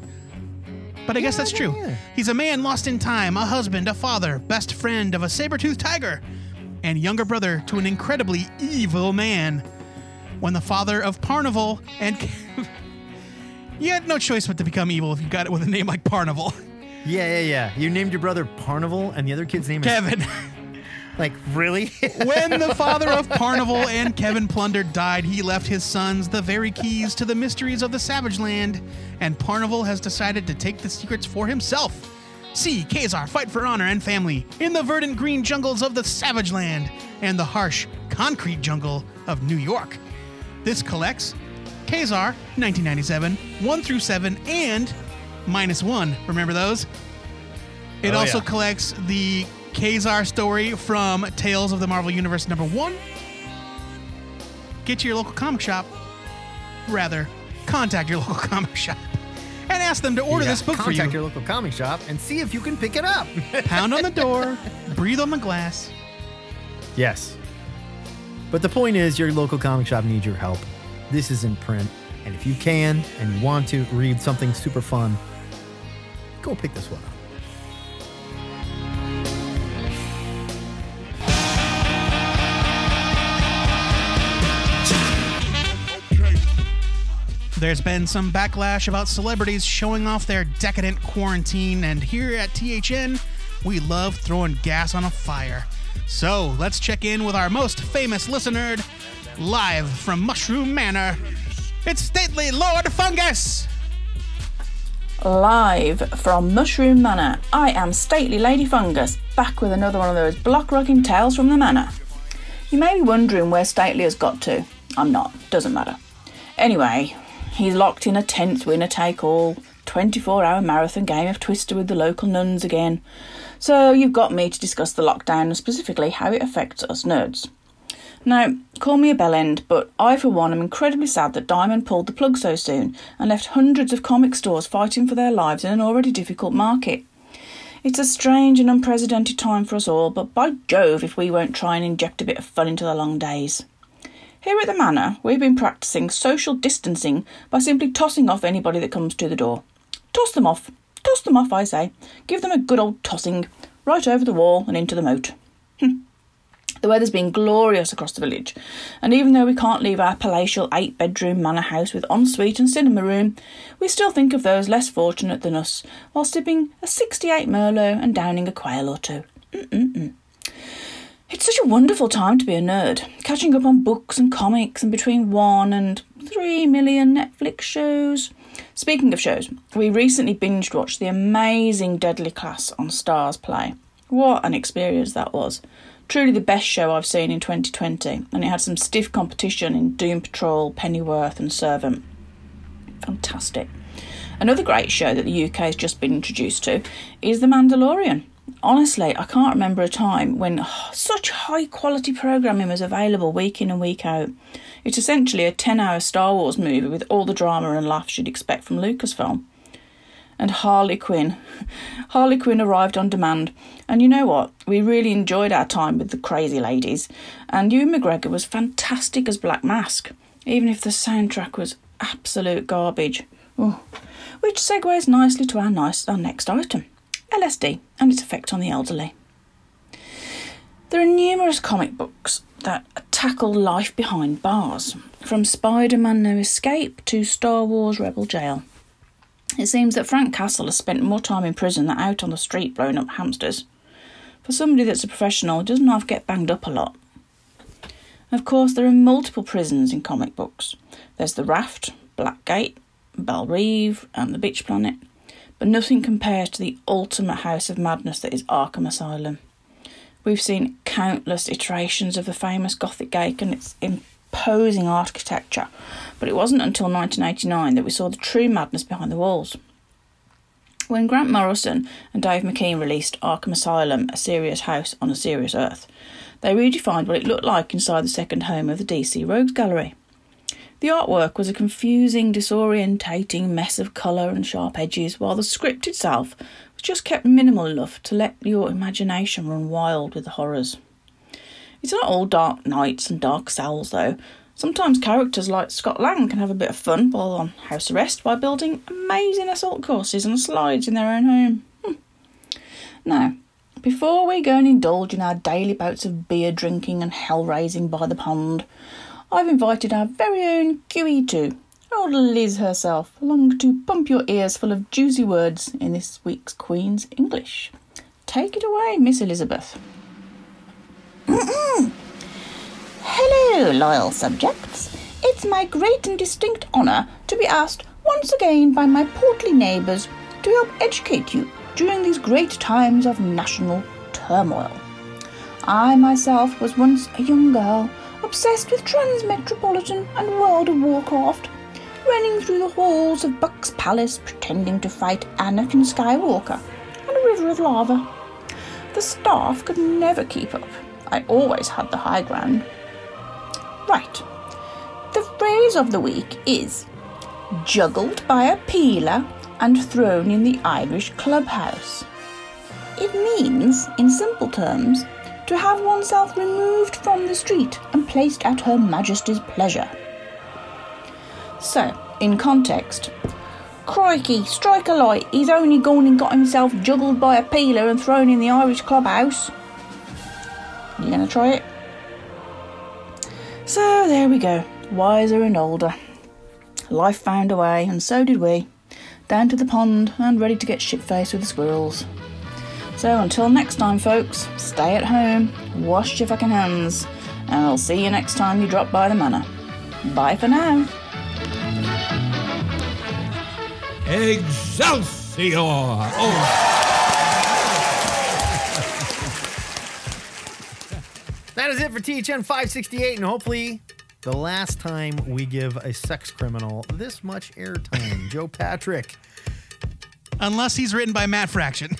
But I guess that's true. yeah. He's a man lost in time, a husband, a father, best friend of a saber-toothed tiger, and younger brother to an incredibly evil man. When the father of Parnival and. you had no choice but to become evil if you got it with a name like Parnival. Yeah, yeah, yeah. You named your brother Parnival and the other kid's name is Kevin. like really? when the father of Parnival and Kevin Plunder died, he left his sons the very keys to the mysteries of the Savage Land, and Parnival has decided to take the secrets for himself. See Kazar fight for honor and family in the verdant green jungles of the Savage Land and the harsh concrete jungle of New York. This collects Kazar, 1997, 1 through 7, and minus 1. Remember those? It Oh, also yeah. collects the Kazar story from Tales of the Marvel Universe number 1. Get to your local comic shop. Rather, contact your local comic shop and ask them to order You this book for you. Contact your local comic shop and see if you can pick it up. Pound on the door, breathe on the glass. yes. But the point is, your local comic shop needs your help. This is in print, and if you can and you want to read something super fun, go pick this one up. There's been some backlash about celebrities showing off their decadent quarantine, and here at THN, we love throwing gas on a fire. So let's check in with our most famous listener, live from Mushroom Manor. It's stately Lord Fungus! Live from Mushroom Manor, I am Stately Lady Fungus, back with another one of those block rocking tales from the manor. You may be wondering where Stately has got to. I'm not, doesn't matter. Anyway, he's locked in a 10th winner take all 24 hour marathon game of Twister with the local nuns again. So you've got me to discuss the lockdown and specifically how it affects us nerds. Now, call me a bell end, but I, for one, am incredibly sad that Diamond pulled the plug so soon and left hundreds of comic stores fighting for their lives in an already difficult market. It's a strange and unprecedented time for us all, but by Jove, if we won't try and inject a bit of fun into the long days. Here at the Manor, we've been practicing social distancing by simply tossing off anybody that comes to the door. Toss them off. Toss them off, I say. Give them a good old tossing, right over the wall and into the moat. Hmm. The weather's been glorious across the village, and even though we can't leave our palatial eight bedroom manor house with ensuite and cinema room, we still think of those less fortunate than us while sipping a 68 Merlot and downing a quail or two. Mm-mm-mm. It's such a wonderful time to be a nerd, catching up on books and comics and between one and three million Netflix shows. Speaking of shows, we recently binge watched the amazing Deadly Class on Starzplay. What an experience that was! Truly the best show I've seen in 2020, and it had some stiff competition in Doom Patrol, Pennyworth, and Servant. Fantastic. Another great show that the UK has just been introduced to is The Mandalorian. Honestly, I can't remember a time when oh, such high quality programming was available week in and week out. It's essentially a 10 hour Star Wars movie with all the drama and laughs you'd expect from Lucasfilm. And Harley Quinn. Harley Quinn arrived on demand. And you know what? We really enjoyed our time with the crazy ladies. And Ewan McGregor was fantastic as Black Mask, even if the soundtrack was absolute garbage. Which segues nicely to our, nice, our next item LSD and its effect on the elderly. There are numerous comic books that tackle life behind bars, from Spider Man No Escape to Star Wars Rebel Jail. It seems that Frank Castle has spent more time in prison than out on the street blowing up hamsters. For somebody that's a professional, he doesn't have to get banged up a lot. Of course, there are multiple prisons in comic books. There's the Raft, Blackgate, Belle Reve, and the Beach Planet, but nothing compares to the ultimate house of madness that is Arkham Asylum. We've seen countless iterations of the famous Gothic gate and its imposing architecture, but it wasn't until 1989 that we saw the true madness behind the walls. When Grant Morrison and Dave McKean released Arkham Asylum, A Serious House on a Serious Earth, they redefined what it looked like inside the second home of the DC Rogues Gallery. The artwork was a confusing, disorientating mess of colour and sharp edges, while the script itself was just kept minimal enough to let your imagination run wild with the horrors. It's not all dark nights and dark cells, though. Sometimes characters like Scott Lang can have a bit of fun while on house arrest by building amazing assault courses and slides in their own home. Hm. Now, before we go and indulge in our daily bouts of beer drinking and hell raising by the pond, I've invited our very own QE2, old Liz herself, along to pump your ears full of juicy words in this week's Queen's English. Take it away, Miss Elizabeth. Hello, loyal subjects. It's my great and distinct honour to be asked once again by my portly neighbours to help educate you during these great times of national turmoil. I myself was once a young girl obsessed with Transmetropolitan and World of Warcraft, running through the halls of Buck's Palace pretending to fight Anakin Skywalker and a river of lava. The staff could never keep up. I always had the high ground. Right. The phrase of the week is juggled by a peeler and thrown in the Irish clubhouse. It means, in simple terms, to have oneself removed from the street and placed at Her Majesty's pleasure. So, in context, crikey, strike a light, he's only gone and got himself juggled by a peeler and thrown in the Irish clubhouse. You gonna try it? So there we go, wiser and older. Life found a way, and so did we. Down to the pond and ready to get shit faced with the squirrels. So until next time, folks, stay at home, wash your fucking hands, and I'll see you next time you drop by the manor. Bye for now. Excelsior! Oh. That is it for THN 568, and hopefully the last time we give a sex criminal this much airtime. Joe Patrick. Unless he's written by Matt Fraction.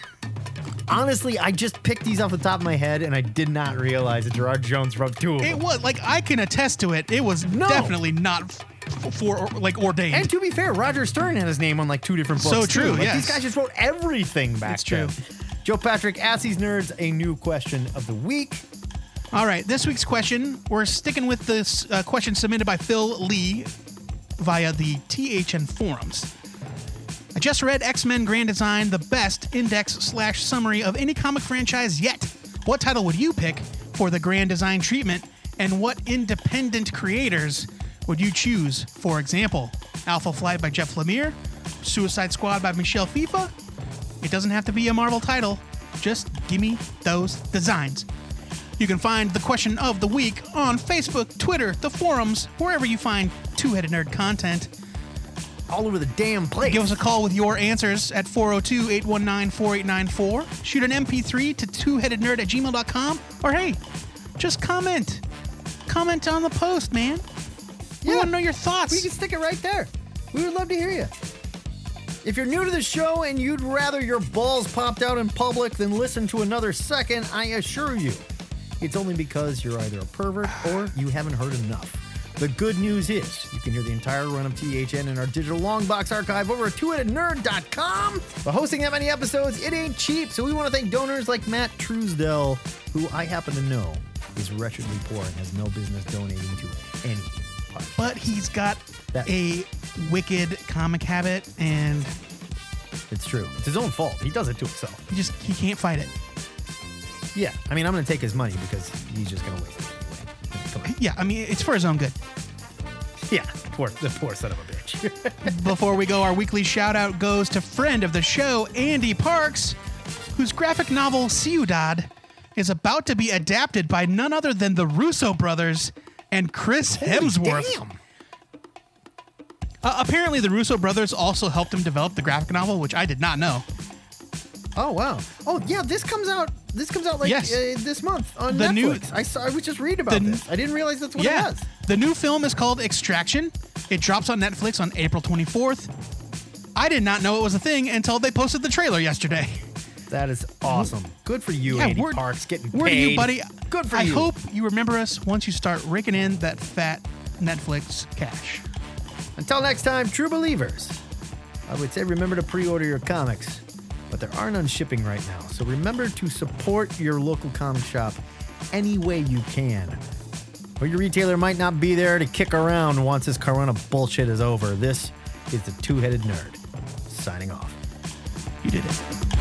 Honestly, I just picked these off the top of my head, and I did not realize that Gerard Jones wrote two of them. It was like I can attest to it. It was No. definitely not f- for or, like ordained. And to be fair, Roger Stern had his name on like two different books. So too. true, Like, yes. These guys just wrote everything back It's true. then. Joe Patrick asks these nerds a new question of the week. All right, this week's question, we're sticking with this uh, question submitted by Phil Lee via the THN forums. I just read X Men Grand Design, the best index slash summary of any comic franchise yet. What title would you pick for the Grand Design treatment, and what independent creators would you choose? For example, Alpha Flight by Jeff Lemire, Suicide Squad by Michel Fiffe. It doesn't have to be a Marvel title, just give me those designs. You can find the question of the week on Facebook, Twitter, the forums, wherever you find Two Headed Nerd content. All over the damn place. Give us a call with your answers at 402 819 4894. Shoot an MP3 to twoheadednerd at gmail.com. Or hey, just comment. Comment on the post, man. We Yeah. want to know your thoughts. We can stick it right there. We would love to hear you. If you're new to the show and you'd rather your balls popped out in public than listen to another second, I assure you, it's only because you're either a pervert or you haven't heard enough. The good news is you can hear the entire run of THN in our digital long box archive over at twoheadednerd.com. But hosting that many episodes, it ain't cheap, so we want to thank donors like Matt Truesdell, who I happen to know is wretchedly poor and has no business donating to any podcast. But he's got That- a wicked comic habit, and It's true. It's his own fault. He does it to himself. he just he can't fight it. Yeah, I mean, I'm going to take his money because he's just going to waste it anyway. Come on. Yeah, I mean it's for his own good. Yeah, poor, the poor son of a bitch. Before we go, our weekly shout out goes to friend of the show, Ande Parks, whose graphic novel Ciudad is about to be adapted by none other than the Russo brothers and Chris Hemsworth. Damn. Uh, apparently, the Russo brothers also helped him develop the graphic novel, which I did not know. Oh wow. Oh yeah, this comes out. This comes out like Yes. uh, this month on The new- Netflix. I saw. I was just reading about The- this. I didn't realize that's what yeah. it was. The new film is called Extraction. It drops on Netflix on April 24th. I did not know it was a thing until they posted the trailer yesterday. That is awesome. Good for you, Yeah, Ande word- Parks, getting Word to paid. you, buddy. Good for I you. hope you remember us once you start raking in that fat Netflix cash. Until next time, true believers. I would say remember to pre-order your comics, but there are none shipping right now. So remember to support your local comic shop any way you can. Or your retailer might not be there to kick around once this Corona bullshit is over. This is the Two-Headed Nerd signing off. You did it.